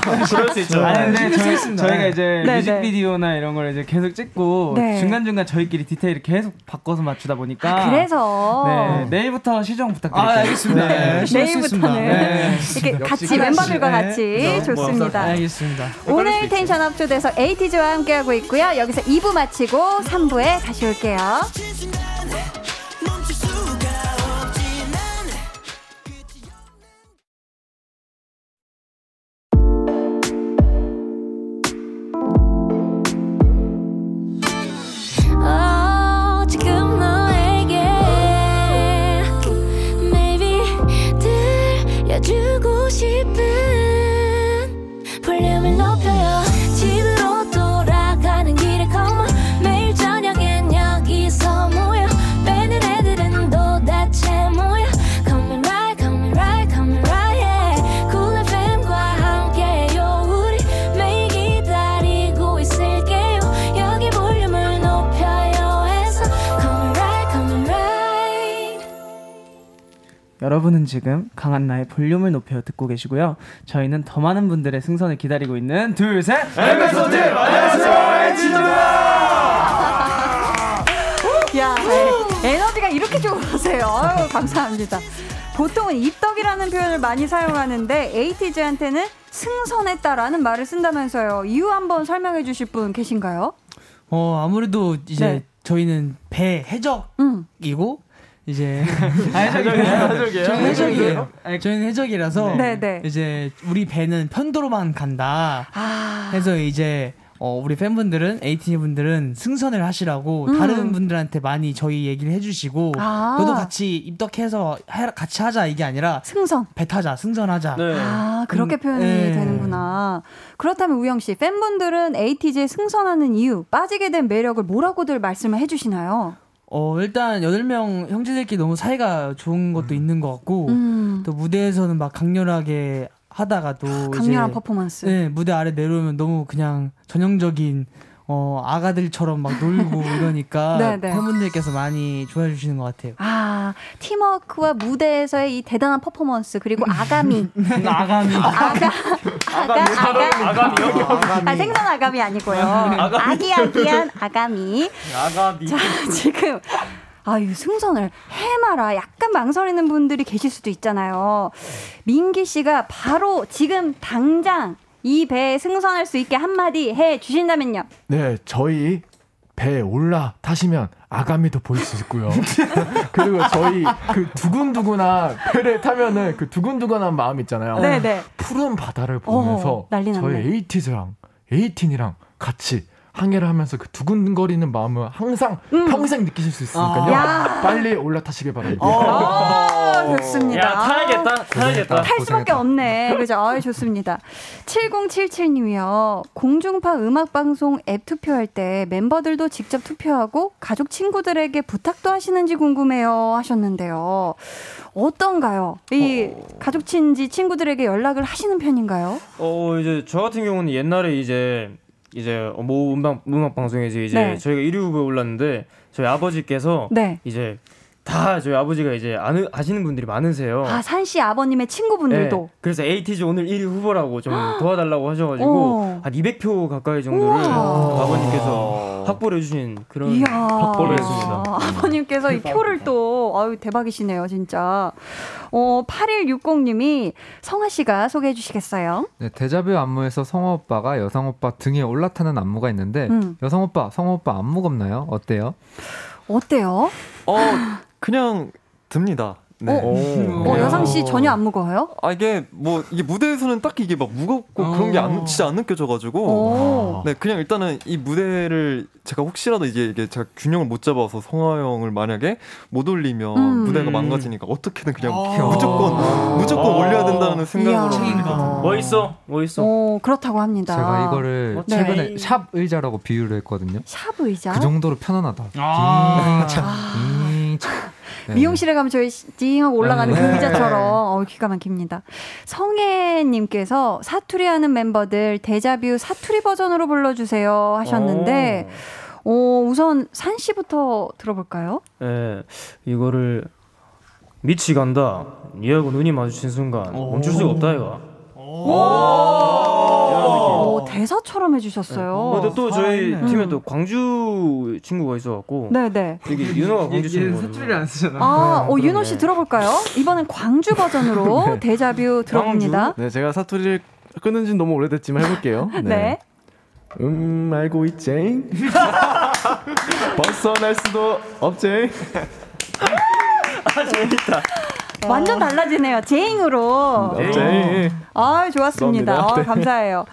그럴 수 있죠. 아니 근데 저희. 저희가 이제 네, 뮤직비디오나 이런 걸 이제 계속 찍고 네. 중간중간 저희끼리 디테일을 계속 바꿔서 맞추다 보니까 아, 그래서 네, 내일부터 시정 부탁드릴게요. 아, 알겠습니다. 네. 열심히 내일부터는 네. 이렇게 같이 멤버들과 네. 같이 좋습니다. 알겠습니다. 오늘 텐션 업조돼서 에이티즈와 함께하고 있고요. 여기서 2부 마치고 3부에 다시 올게요. 들려 여러분은 지금 강한나의 볼륨을 높여 듣고 계시고요. 저희는 더 많은 분들의 승선을 기다리고 있는 둘, 셋. 야, 에, 에너지가 이렇게 좋으세요. 아유, 감사합니다. 보통은 입덕이라는 표현을 많이 사용하는데 에이티즈한테는 승선했다라는 말을 쓴다면서요. 이유 한번 설명해 주실 분 계신가요? 어 아무래도 이제 네. 저희는 배 해적이고 음. 이제 아, 해적이에요. 저희는 해적이에요. 저희는 해적이라서 네, 네. 이제 우리 배는 편도로만 간다. 아, 해서 이제 어, 우리 팬분들은 에이티 분들은 승선을 하시라고 음. 다른 분들한테 많이 저희 얘기를 해주시고 아. 너도 같이 입덕해서 해- 같이 하자 이게 아니라 승선. 배 타자 승선하자. 네. 아, 그렇게 음, 표현이 네. 되는구나. 그렇다면 우영 씨, 팬분들은 에이티즈에 승선하는 이유, 빠지게 된 매력을 뭐라고들 말씀을 해주시나요? 어 일단 여덟 명 형제들끼리 너무 사이가 좋은 것도 있는 것 같고 음, 또 무대에서는 막 강렬하게 하다가도 강렬한 이제 퍼포먼스. 네, 무대 아래 내려오면 너무 그냥 전형적인 어, 아가들처럼 막 놀고 이러니까 네, 네. 팬분들께서 많이 좋아해 주시는 것 같아요. 아, 팀워크와 무대에서의 이 대단한 퍼포먼스, 그리고 아가미. 아감이. 아가, 아가, 아가. 아가미요? 아, 생선 아가미 아니고요. 아기아기한 아가미. 아가미. 자, 지금. 아유, 승선을 해마라. 약간 망설이는 분들이 계실 수도 있잖아요. 민기 씨가 바로 지금 당장 이 배에 승선할 수 있게 한마디 해 주신다면요. 네, 저희 배에 올라 타시면 아가미도 볼 수 있고요. 그리고 저희 그 두근두근한 배를 타면은 그 두근두근한 마음 있잖아요. 네네. 푸른 바다를 보면서 났네. 저희 에이티즈랑 에이틴이랑 같이 항해를 하면서 그 두근거리는 마음을 항상 평생 느끼실 수 있으니까요. 음. 야. 빨리 올라타시길 바랍니다. 아, 아, 좋습니다. 야, 타야겠다. 타야겠다. 탈 수밖에 없네. 그죠? 아, 좋습니다. 7077님이요. 공중파 음악 방송 앱 투표할 때 멤버들도 직접 투표하고 가족 친구들에게 부탁도 하시는지 궁금해요. 하셨는데요. 어떤가요? 이 가족 친지 친구들에게 연락을 하시는 편인가요? 어 이제 저 같은 경우는 옛날에 이제 이제 모 음악 음악 방송에서 이제 네. 저희가 1위 후보에 올랐는데 저희 아버지께서 네. 이제 다 저희 아버지가 이제 아는 아시는 분들이 많으세요. 아, 산씨 아버님의 친구분들도. 네, 그래서 에이티즈 오늘 1위 후보라고 좀 도와달라고 하셔가지고 어. 한 200표 가까이 정도를 우와. 아버님께서 확보를 해주신 그런 이야. 확보를 했습니다. 아버님께서 이 표를 또, 아유, 대박이시네요, 진짜. 어, 8160님이 성아 씨가 소개해 주시겠어요? 네, 데자뷰 안무에서 성호 오빠가 여성 오빠 등에 올라타는 안무가 있는데 음. 여성 오빠, 성호 오빠 안무 겁나요? 어때요? 어때요? 어, 그냥 듭니다. 네. 어, 어, 여상 씨 전혀 안 무거워요? 아 이게 뭐 이게 무대에서는 딱히 이게 막 무겁고 그런 게 안, 진짜 안 느껴져가지고 오. 네 그냥 일단은 이 무대를 제가 혹시라도 이게 이게 제가 균형을 못 잡아서 성화 형을 만약에 못 올리면 음. 무대가 망가지니까 어떻게든 그냥 아. 무조건 무조건 올려야 된다는 생각으로 이야. 뭐 있어? 뭐 있어? 어, 그렇다고 합니다. 제가 이거를 네. 최근에 샵 의자라고 비유를 했거든요. 샵 의자? 그 정도로 편안하다. 아. 잉, 참, 잉, 참. 네. 미용실에 가면 저희 띵하고 올라가는 네. 그 의자처럼 어, 기가 막힙니다. 성혜님께서 사투리 하는 멤버들 데자뷰 사투리 버전으로 불러주세요 하셨는데, 어, 우선 산 씨부터 들어볼까요? 예, 이거를 미치 간다. 니하고 눈이 마주친 순간 멈출 수가 없다 이거. 오, 대사처럼 해주셨어요. 근데 또 저희 살아있네. 팀에 음. 또 광주 친구가 있어갖고 네네. 여기 윤호가 광주 친구거든요. 사투리를 안 쓰잖아. 아, 어, 윤호 씨 들어볼까요? 이번엔 광주 버전으로 데자뷰 들어봅니다. 네, 제가 사투리를 끊은 지는 너무 오래됐지만 해볼게요. 네. 음, 알고 있쟁. 벗어날 수도 없쟁. 아 재밌다. 완전 달라지네요. 제잉으로. 없쟁. 아, 좋았습니다. 어, 네. 감사해요.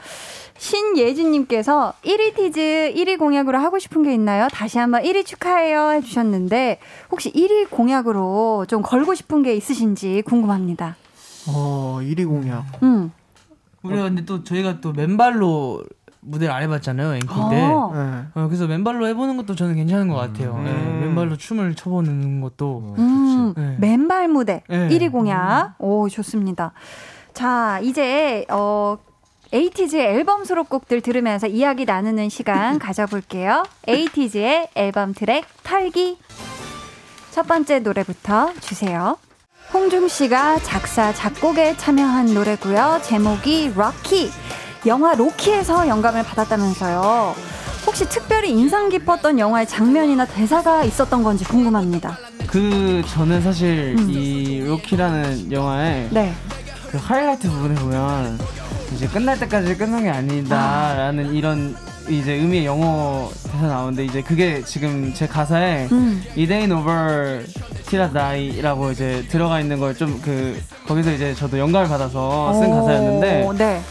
신예진님께서 1위 티즈 1위 공약으로 하고 싶은 게 있나요? 다시 한번 1위 축하해요 해주셨는데 혹시 1위 공약으로 좀 걸고 싶은 게 있으신지 궁금합니다. 어, 1위 공약. 음. 우리가 근데 또 저희가 또 맨발로 무대를 안 해봤잖아요 앵콜 때. 어. 네. 어, 그래서 맨발로 해보는 것도 저는 괜찮은 것 같아요. 네, 맨발로 춤을 춰보는 것도. 음, 네. 맨발 무대 네. 1위 공약. 오, 좋습니다. 자, 이제 어 에이티즈의 앨범 수록곡들 들으면서 이야기 나누는 시간 가져볼게요. 에이티즈의 앨범 트랙 털기. 첫 번째 노래부터 주세요. 홍중 씨가 작사, 작곡에 참여한 노래고요. 제목이 럭키. 영화 로키에서 영감을 받았다면서요. 혹시 특별히 인상 깊었던 영화의 장면이나 대사가 있었던 건지 궁금합니다. 그 저는 사실 이 로키라는 영화의 네. 그 하이라이트 부분에 보면 이제 끝날 때까지 끝난 게 아니다라는 이런 이제 의미의 영어 대사 나오는데 이제 그게 지금 제 가사에 음. It ain't over till I die라고 이제 들어가 있는 걸 좀 그 거기서 이제 저도 영감을 받아서 쓴 오, 가사였는데 네.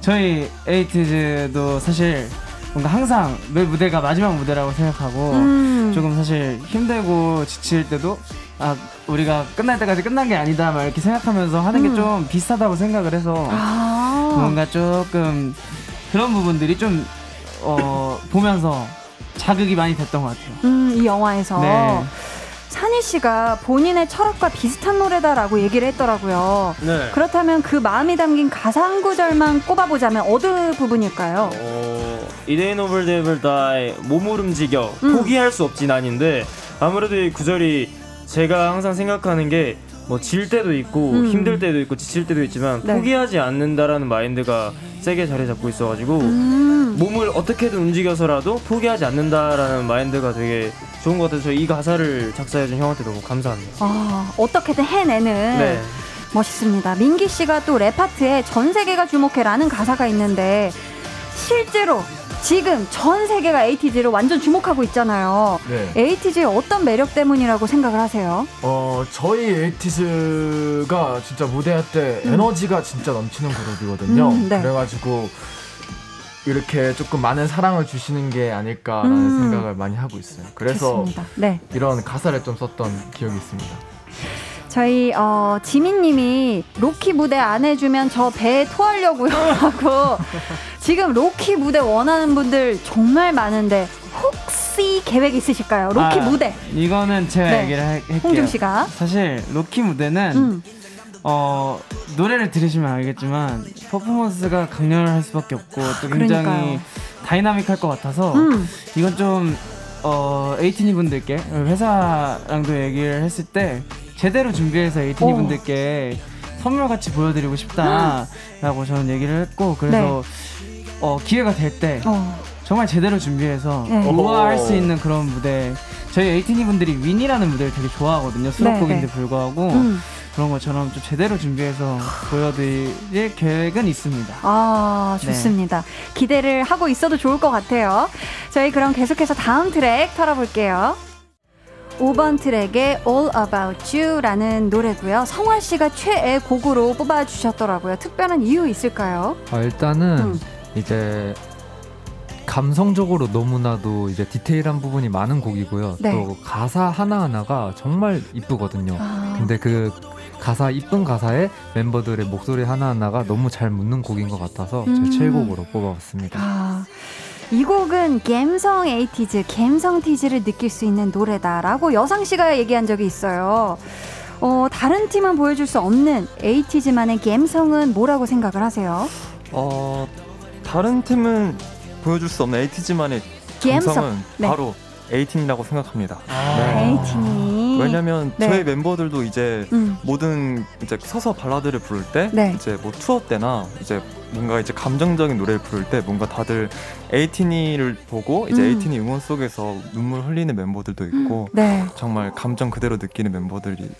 저희 에이티즈도 사실 뭔가 항상 매 무대가 마지막 무대라고 생각하고 음. 조금 사실 힘들고 지칠 때도 아 우리가 끝날 때까지 끝난 게 아니다 막 이렇게 생각하면서 하는 음. 게좀 비슷하다고 생각을 해서 아. 뭔가 조금 그런 부분들이 좀 어, 보면서 자극이 많이 됐던 것 같아요. 음, 이 영화에서 네. 산희 씨가 본인의 철학과 비슷한 노래다라고 얘기를 했더라고요. 네. 그렇다면 그 마음이 담긴 가사 한 구절만 꼽아보자면 어느 부분일까요? 어, It ain't over I die. 몸을 움직여. 음. 포기할 수 없지 난인데 아무래도 이 구절이 제가 항상 생각하는 게 뭐 질 때도 있고 음. 힘들 때도 있고 지칠 때도 있지만 네. 포기하지 않는다라는 마인드가 세게 자리 잡고 있어가지고 음. 몸을 어떻게든 움직여서라도 포기하지 않는다라는 마인드가 되게 좋은 것 같아서 이 가사를 작사해준 형한테 너무 감사합니다. 아, 어떻게든 해내는 네. 멋있습니다. 민기 씨가 또 랩 파트에 전 세계가 주목해라는 가사가 있는데 실제로 지금 전 세계가 에이티즈를 완전 주목하고 있잖아요. 네. 에이티즈의 어떤 매력 때문이라고 생각을 하세요? 어 저희 에이티즈가 진짜 무대할 때 에너지가 진짜 넘치는 그룹이거든요. 음, 네. 그래가지고 이렇게 조금 많은 사랑을 주시는 게 아닐까라는 음. 생각을 많이 하고 있어요. 그래서. 네. 이런 가사를 좀 썼던 기억이 있습니다. 저희 어, 지민님이 Rocky 무대 안 해주면 저 배에 토하려고요 하고 지금 Rocky 무대 원하는 분들 정말 많은데 혹시 계획 있으실까요? Rocky 아, 무대. 이거는 제가 네. 얘기를 할- 할게요. 홍중 씨가. 사실 Rocky 무대는 음. 어 노래를 들으시면 알겠지만 퍼포먼스가 강렬할 수밖에 없고 또 굉장히 그러니까요. 다이나믹할 것 같아서 음. 이건 좀 어, 에이티니 분들께 회사랑도 얘기를 했을 때 제대로 준비해서 에이티니 오. 분들께 선물 같이 보여드리고 싶다라고 저는 얘기를 했고 그래서 어, 기회가 될때 어. 정말 제대로 준비해서 네. 우아할 수 있는 그런 무대 저희 에이티니 분들이 윈이라는 무대를 되게 좋아하거든요 수록곡인데 네, 네. 불구하고 음. 그런 것처럼 좀 제대로 준비해서 보여드릴 계획은 있습니다 아, 네. 좋습니다. 기대를 하고 있어도 좋을 것 같아요. 저희 그럼 계속해서 다음 트랙 털어볼게요. 5번 트랙의 All About You라는 노래고요. 성화 씨가 최애 곡으로 뽑아주셨더라고요. 특별한 이유 있을까요? 아, 일단은 음. 이제 감성적으로 너무나도 이제 디테일한 부분이 많은 곡이고요. 네. 또 가사 하나하나가 정말 이쁘거든요. 아. 근데 그 가사 이쁜 가사에 멤버들의 목소리 하나하나가 너무 잘 묻는 곡인 것 같아서 음. 제 최애곡으로 뽑아봤습니다. 아, 이 곡은 갬성 에이티즈, 갬성 티즈를 느낄 수 있는 노래다라고 여상 씨가 얘기한 적이 있어요. 어, 다른 팀은 보여줄 수 없는 에이티즈만의 갬성은 뭐라고 생각을 하세요? 어 다른 팀은 보여줄 수 없는 에이티즈만의 감성. 감성은 네. 바로 에이틴이라고 생각합니다. 에이틴이. 왜냐면 네. 저희 멤버들도 이제 음. 모든 이제 서서 발라드를 부를 때 네. 이제 뭐 투어 때나 이제 뭔가 이제 감정적인 노래를 부를 때 뭔가 다들 에이티니를 보고 이제 음. 에이티니 응원 속에서 눈물 흘리는 멤버들도 있고 네. 정말 감정 그대로 느끼는 멤버들이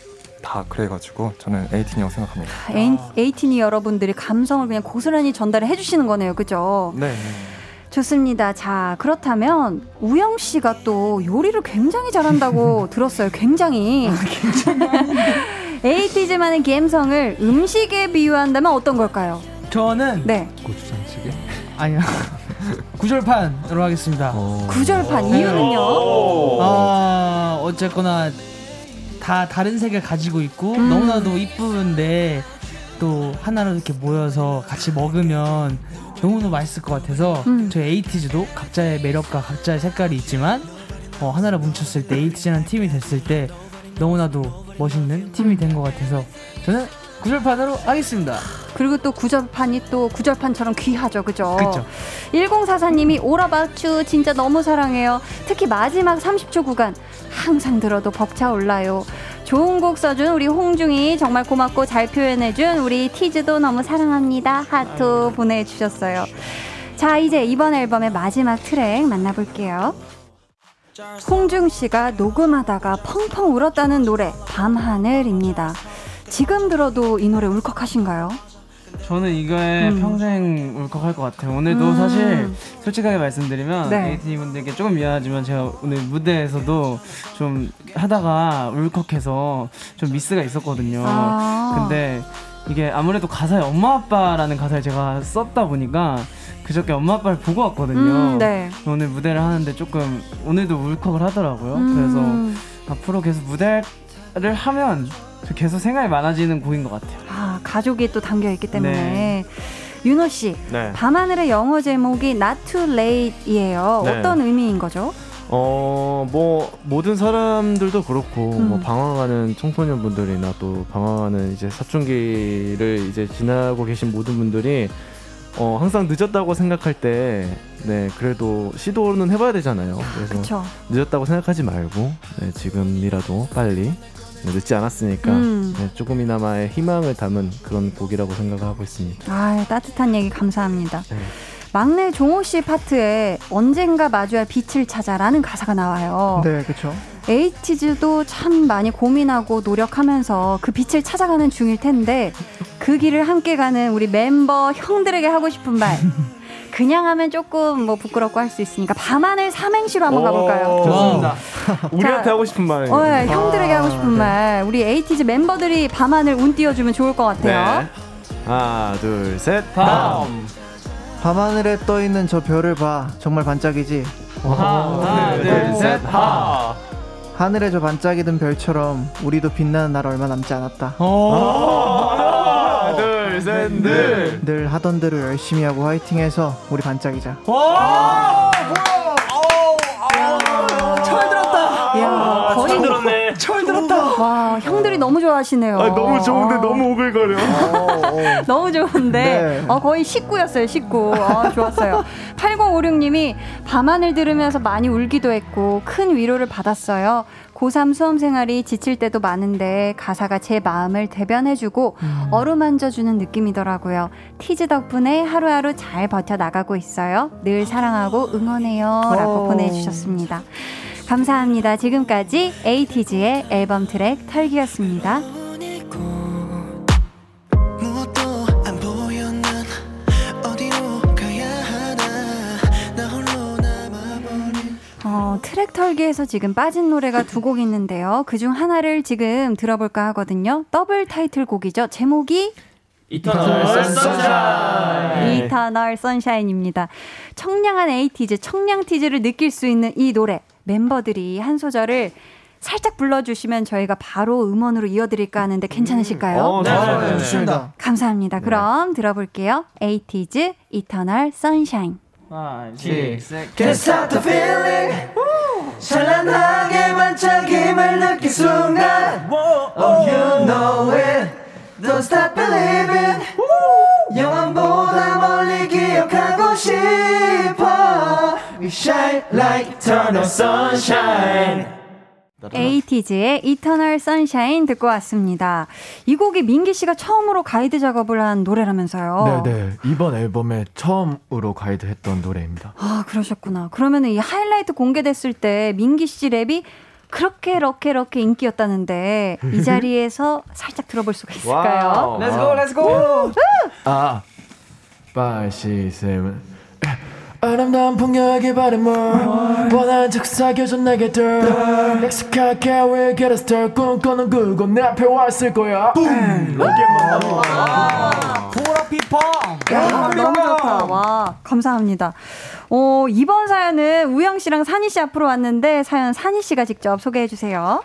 다 그래가지고 저는 에이티니라고 생각합니다. 에이, 에이틴이 여러분들이 감성을 그냥 고스란히 전달을 해주시는 거네요, 그죠? 네. 좋습니다. 자, 그렇다면 우영 씨가 또 요리를 굉장히 잘한다고 들었어요. 굉장히. 에이티즈만의 감성을 음식에 비유한다면 어떤 걸까요? 저는 네. 고추장찌개? 아니요. 구절판으로 하겠습니다. 구절판 이유는요? 아 어쨌거나 다 다른 색을 가지고 있고 음. 너무나도 이쁜데 또 하나로 이렇게 모여서 같이 먹으면 너무너무 맛있을 것 같아서 음. 저희 에이티즈도 각자의 매력과 각자의 색깔이 있지만 어, 하나로 뭉쳤을 때 에이티즈라는 팀이 됐을 때 너무나도 멋있는 팀이 된 것 같아서 저는 구절판으로 하겠습니다. 그리고 또 구절판이 또 구절판처럼 귀하죠, 그죠? 그쵸. 1044님이 오라바추 진짜 너무 사랑해요. 특히 마지막 30초 구간 항상 들어도 벅차올라요. 좋은 곡 써준 우리 홍중이 정말 고맙고 잘 표현해준 우리 티즈도 너무 사랑합니다. 하트 보내주셨어요. 자, 이제 이번 앨범의 마지막 트랙 만나볼게요. 홍중 씨가 녹음하다가 펑펑 울었다는 노래 밤하늘입니다. 지금 들어도 이 노래 울컥하신가요? 저는 이거에 음. 평생 울컥할 것 같아요. 오늘도 음. 사실 솔직하게 말씀드리면 네. 에이티니 분들께 조금 미안하지만 제가 오늘 무대에서도 좀 하다가 울컥해서 좀 미스가 있었거든요. 아. 근데 이게 아무래도 가사에 엄마 아빠라는 가사를 제가 썼다 보니까 그저께 엄마 아빠를 보고 왔거든요. 음, 네. 오늘 무대를 하는데 조금 오늘도 울컥을 하더라고요. 음. 그래서 앞으로 계속 무대를 하면 계속 생각이 많아지는 곡인 것 같아요. 아, 가족이 또 담겨 있기 때문에. 네. 윤호 씨, 네. 밤하늘의 영어 제목이 Not Too Late이에요. 네. 어떤 의미인 거죠? 어, 뭐 모든 사람들도 그렇고 음. 뭐 방황하는 청소년분들이나 또 방황하는 이제 사춘기를 이제 지나고 계신 모든 분들이 어, 항상 늦었다고 생각할 때 네, 그래도 시도는 해봐야 되잖아요. 그래서 그쵸. 늦었다고 생각하지 말고 네, 지금이라도 빨리 네, 늦지 않았으니까 음. 네, 조금이나마의 희망을 담은 그런 곡이라고 생각하고 있습니다. 아, 따뜻한 얘기 감사합니다. 네. 막내 종호 씨 파트에 언젠가 마주할 빛을 찾아라는 가사가 나와요. 네, 그렇죠. 에이티즈도 참 많이 고민하고 노력하면서 그 빛을 찾아가는 중일 텐데 그 길을 함께 가는 우리 멤버 형들에게 하고 싶은 말. 그냥 하면 조금 뭐 부끄럽고 할 수 있으니까 밤하늘 삼행시로 한번 가볼까요? 좋습니다. 자, 우리한테 하고 싶은 말. 어, 예, 형들에게 하고 싶은 말. 우리 에이티즈 멤버들이 밤하늘 운 띄워주면 좋을 것 같아요. 네. 하나, 둘, 셋. 밤. 밤하늘에 떠 있는 저 별을 봐. 정말 반짝이지. 하나, 둘, 셋, 하. 하늘에 저 반짝이던 별처럼 우리도 빛나는 날 얼마 남지 않았다. 하나, 둘, 셋, 넷. 늘 하던 대로 열심히 하고 화이팅해서 우리 반짝이자. 철 들었다. 이야, 거의 잘 들었네. 철 들었다. 와, 형들이 너무 좋아하시네요. 아, 너무 좋은데 아. 너무 오글거려. 너무 좋은데 네. 어, 거의 식구였어요 식구 아, 좋았어요 8056님이 밤하늘 들으면서 많이 울기도 했고 큰 위로를 받았어요 고3 수험 생활이 지칠 때도 많은데 가사가 제 마음을 대변해주고 어루만져주는 느낌이더라고요 티즈 덕분에 하루하루 잘 버텨 나가고 있어요 늘 사랑하고 응원해요 라고 오. 보내주셨습니다 감사합니다 지금까지 에이티즈의 앨범 트랙 털기였습니다 어, 트랙 털기에서 지금 빠진 노래가 두 곡 있는데요. 그중 하나를 지금 들어볼까 하거든요. 더블 타이틀곡이죠. 제목이 Eternal Sunshine. Eternal Sunshine입니다. 청량한 에이티즈, 청량 티즈를 느낄 수 있는 이 노래. 멤버들이 한 소절을 살짝 불러주시면 저희가 바로 음원으로 이어드릴까 하는데 괜찮으실까요? 어, 네. 네, 네, 네. 좋습니다. 감사합니다. 그럼 들어볼게요. 에이티즈, Eternal Sunshine. Six, seven. Can't stop the feeling 찬란하게 반짝임을 느낀 순간 Oh you know it Don't stop believing 영원보다 멀리 기억하고 싶어 We shine like eternal sunshine 에이티즈의 Eternal Sunshine 듣고 왔습니다. 이 곡이 민기 씨가 처음으로 가이드 작업을 한 노래라면서요. 네 네 이번 앨범에 처음으로 가이드했던 노래입니다. 아, 그러셨구나. 그러면 이 하이라이트 공개됐을 때 민기 씨 랩이 그렇게 럭케 럭케 인기였다는데 이 자리에서 살짝 들어볼 수가 있을까요? Let's go, let's go. 아, 5, 6, 7 아름다운 풍경에게 바람을 원하는 척 사겨준 내게들 익숙하게 will get us there 꿈꾸는 그곳 내 앞에 왔을 거야 보라피펑. 야, 너무 좋다. 와, 감사합니다. 어, 이번 사연은 우영 씨랑 산희 씨 앞으로 왔는데 사연 산희 씨가 직접 소개해 주세요.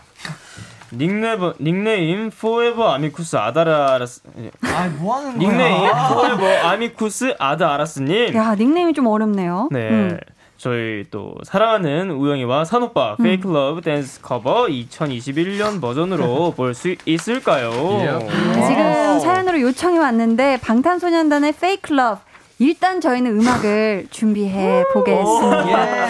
닉네임 닉네임 포에버 아미쿠스 아다라스 아, 뭐 하는 거야? 닉네임 포에버 아미쿠스 아다 아라스 님. 야, 닉네임이 좀 어렵네요. 네. 음. 저희 또 사랑하는 우영이와 산오빠 Fake Love 댄스 커버 2021년 버전으로 볼 수 있을까요? 아, 지금 사연으로 요청이 왔는데 방탄소년단의 Fake Love 일단 저희는 음악을 준비해 보겠습니다.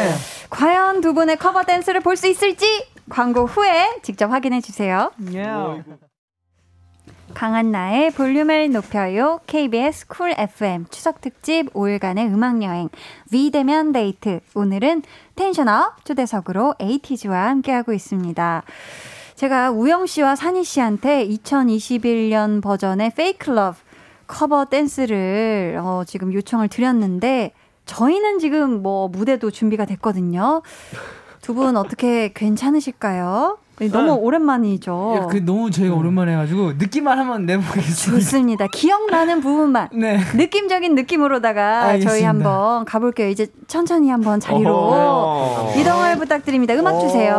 예. 과연 두 분의 커버 댄스를 볼 수 있을지 광고 후에 직접 확인해 주세요. Yeah. 강한나의 볼륨을 높여요. KBS 쿨 FM 추석 특집 5일간의 음악 여행 비대면 데이트. 오늘은 tension up 초대석으로 에이티즈와 함께하고 있습니다. 제가 우영 씨와 산이 씨한테 2021년 버전의 Fake Love 커버 댄스를 어, 지금 요청을 드렸는데 저희는 지금 뭐 무대도 준비가 됐거든요. 두 분 어떻게 괜찮으실까요? 너무 오랜만이죠. 야, 그 너무 저희가 오랜만에 해가지고 느낌만 한번 내보겠습니다. 좋습니다. 기억나는 부분만 네. 느낌적인 느낌으로다가 알겠습니다. 저희 한번 가볼게요. 이제 천천히 한번 자리로 어허. 이동을 부탁드립니다. 음악 주세요.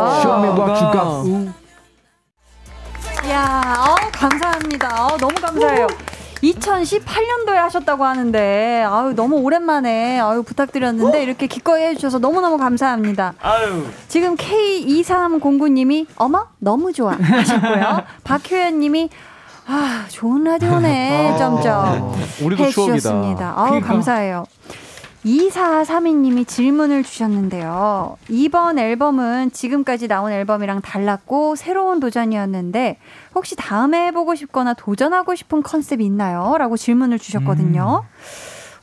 야, 어, 감사합니다. 어, 너무 감사해요. 2018년도에 하셨다고 하는데 아유 너무 오랜만에 아유 부탁드렸는데 이렇게 기꺼이 해주셔서 너무너무 감사합니다. 아유. 지금 K2309님이 어머 너무 좋아 하셨고요. 박효연님이 아 좋은 라디오네 점점 우리도 추억이다. 해주셨습니다. 아우 그러니까. 감사해요. 2432님이 질문을 주셨는데요. 이번 앨범은 지금까지 나온 앨범이랑 달랐고 새로운 도전이었는데 혹시 다음에 해보고 싶거나 도전하고 싶은 컨셉이 있나요? 라고 질문을 주셨거든요.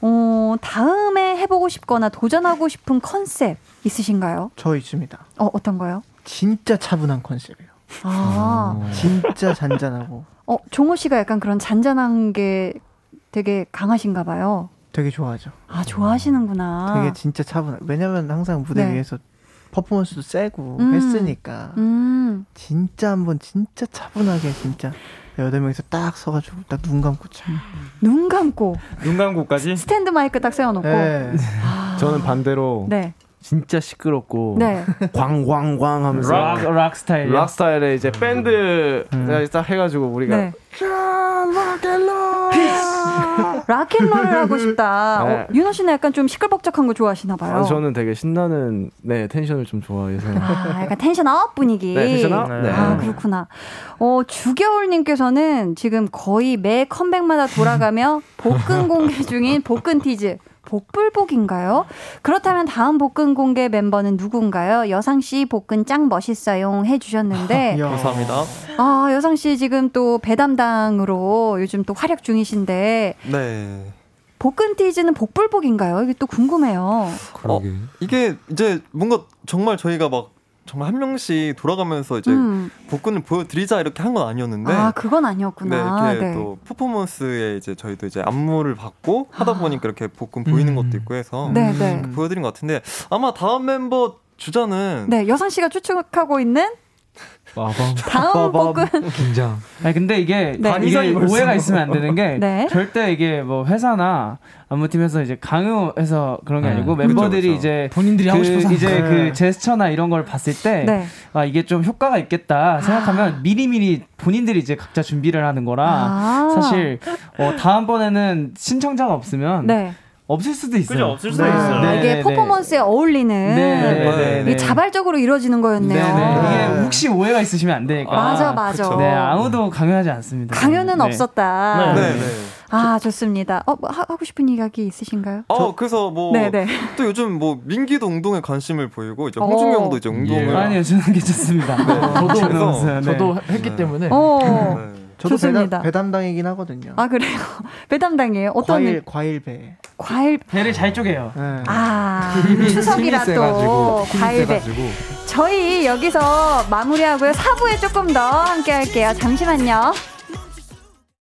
어, 다음에 해보고 싶거나 도전하고 싶은 컨셉 있으신가요? 저 있습니다. 어, 어떤 거요? 진짜 차분한 컨셉이에요. 아, 진짜 잔잔하고 어, 종호 씨가 약간 그런 잔잔한 게 되게 강하신가 봐요. 되게 좋아하죠. 아, 좋아하시는구나. 되게 진짜 차분한. 왜냐면 항상 무대 네. 위에서 퍼포먼스도 세고 음. 했으니까 음, 진짜 한번 진짜 차분하게 진짜 여덟 명이서 딱 서가지고 딱 눈 감고 참. 눈 감고 눈 감고까지 스탠드 마이크 딱 세워놓고. 네. 아, 저는 반대로 네. 진짜 시끄럽고 네. 광광광 하면서 락, 락 스타일. 락 스타일의 이제 밴드 딱 해가지고 우리가 네. rock and roll을 하고 싶다. 네. 어, 윤호 씨는 약간 좀 시끌벅적한 거 좋아하시나 봐요. 아, 저는 되게 신나는 네 텐션을 좀 좋아해서 아, 약간 tension up 분위기. 네, tension up? 네. 아, 그렇구나. 어, 주겨울님께서는 지금 거의 매 컴백마다 돌아가며 복근 공개 중인 복근 티즈. 복불복인가요? 그렇다면 다음 복근 공개 멤버는 누군가요? 여상 씨 복근 짱 멋있어요 해주셨는데. 감사합니다. 아 여상 씨 지금 또 배 담당으로 요즘 또 활약 중이신데 네. 복근 티즈는 복불복인가요? 이게 또 궁금해요. 그러게. 이게 이제 뭔가 정말 저희가 막 정말 한 명씩 돌아가면서 이제 음. 복근을 보여드리자 이렇게 한 건 아니었는데 아 그건 네, 아니었구나. 이렇게 또 퍼포먼스에 이제 저희도 이제 안무를 받고 하다 보니까 이렇게 복근 보이는 것도 있고 해서 네, 네. 보여드린 것 같은데 아마 다음 멤버 주자는 네, 여상 씨가 추측하고 있는 다음 복근 긴장. 아니 근데 이게 네. 이게. 오해가 있으면 안 되는 게 네. 절대 이게 뭐 회사나 안무팀에서 이제 강요해서 그런 게 네. 아니고 그쵸, 멤버들이 그쵸. 이제 본인들이 그 하고 싶어서 이제 그 거예요. 제스처나 이런 걸 봤을 때 네. 아, 이게 좀 효과가 있겠다 생각하면 미리미리 본인들이 이제 각자 준비를 하는 거라 아. 사실 어, 다음번에는 신청자가 없으면 네. 없을 수도 있어요. 그죠, 없을 수도 네. 있어요. 네, 이게 네, 퍼포먼스에 어울리는 네, 네, 네, 이게 네. 자발적으로 이루어지는 거였네요. 네네. 이게 혹시 오해가 있으시면 안 되니까. 맞아, 맞아. 네, 아무도 강요하지 않습니다. 강요는 네. 없었다. 네, 네. 아 좋습니다. 어, 뭐 하- 하고 싶은 이야기 있으신가요? 어 그래서 뭐 또. 요즘 뭐 민기도 운동에 관심을 보이고 이제 어. 형도 이제 운동을 예. 아니요, 저는 괜찮습니다. 저도 그래서, 네. 저도 했기 때문에 어. 네. 저도 좋습니다. 배담, 배담 당이긴 하거든요. 아 그래요. 배 담당이에요. 어떤 과일 일- 과일 배. 과일 배를 잘 쪼개요. 네. 아 추석이라 또 과일배. 세가지고. 저희 여기서 마무리하고요. 4부에 조금 더 함께 할게요. 잠시만요.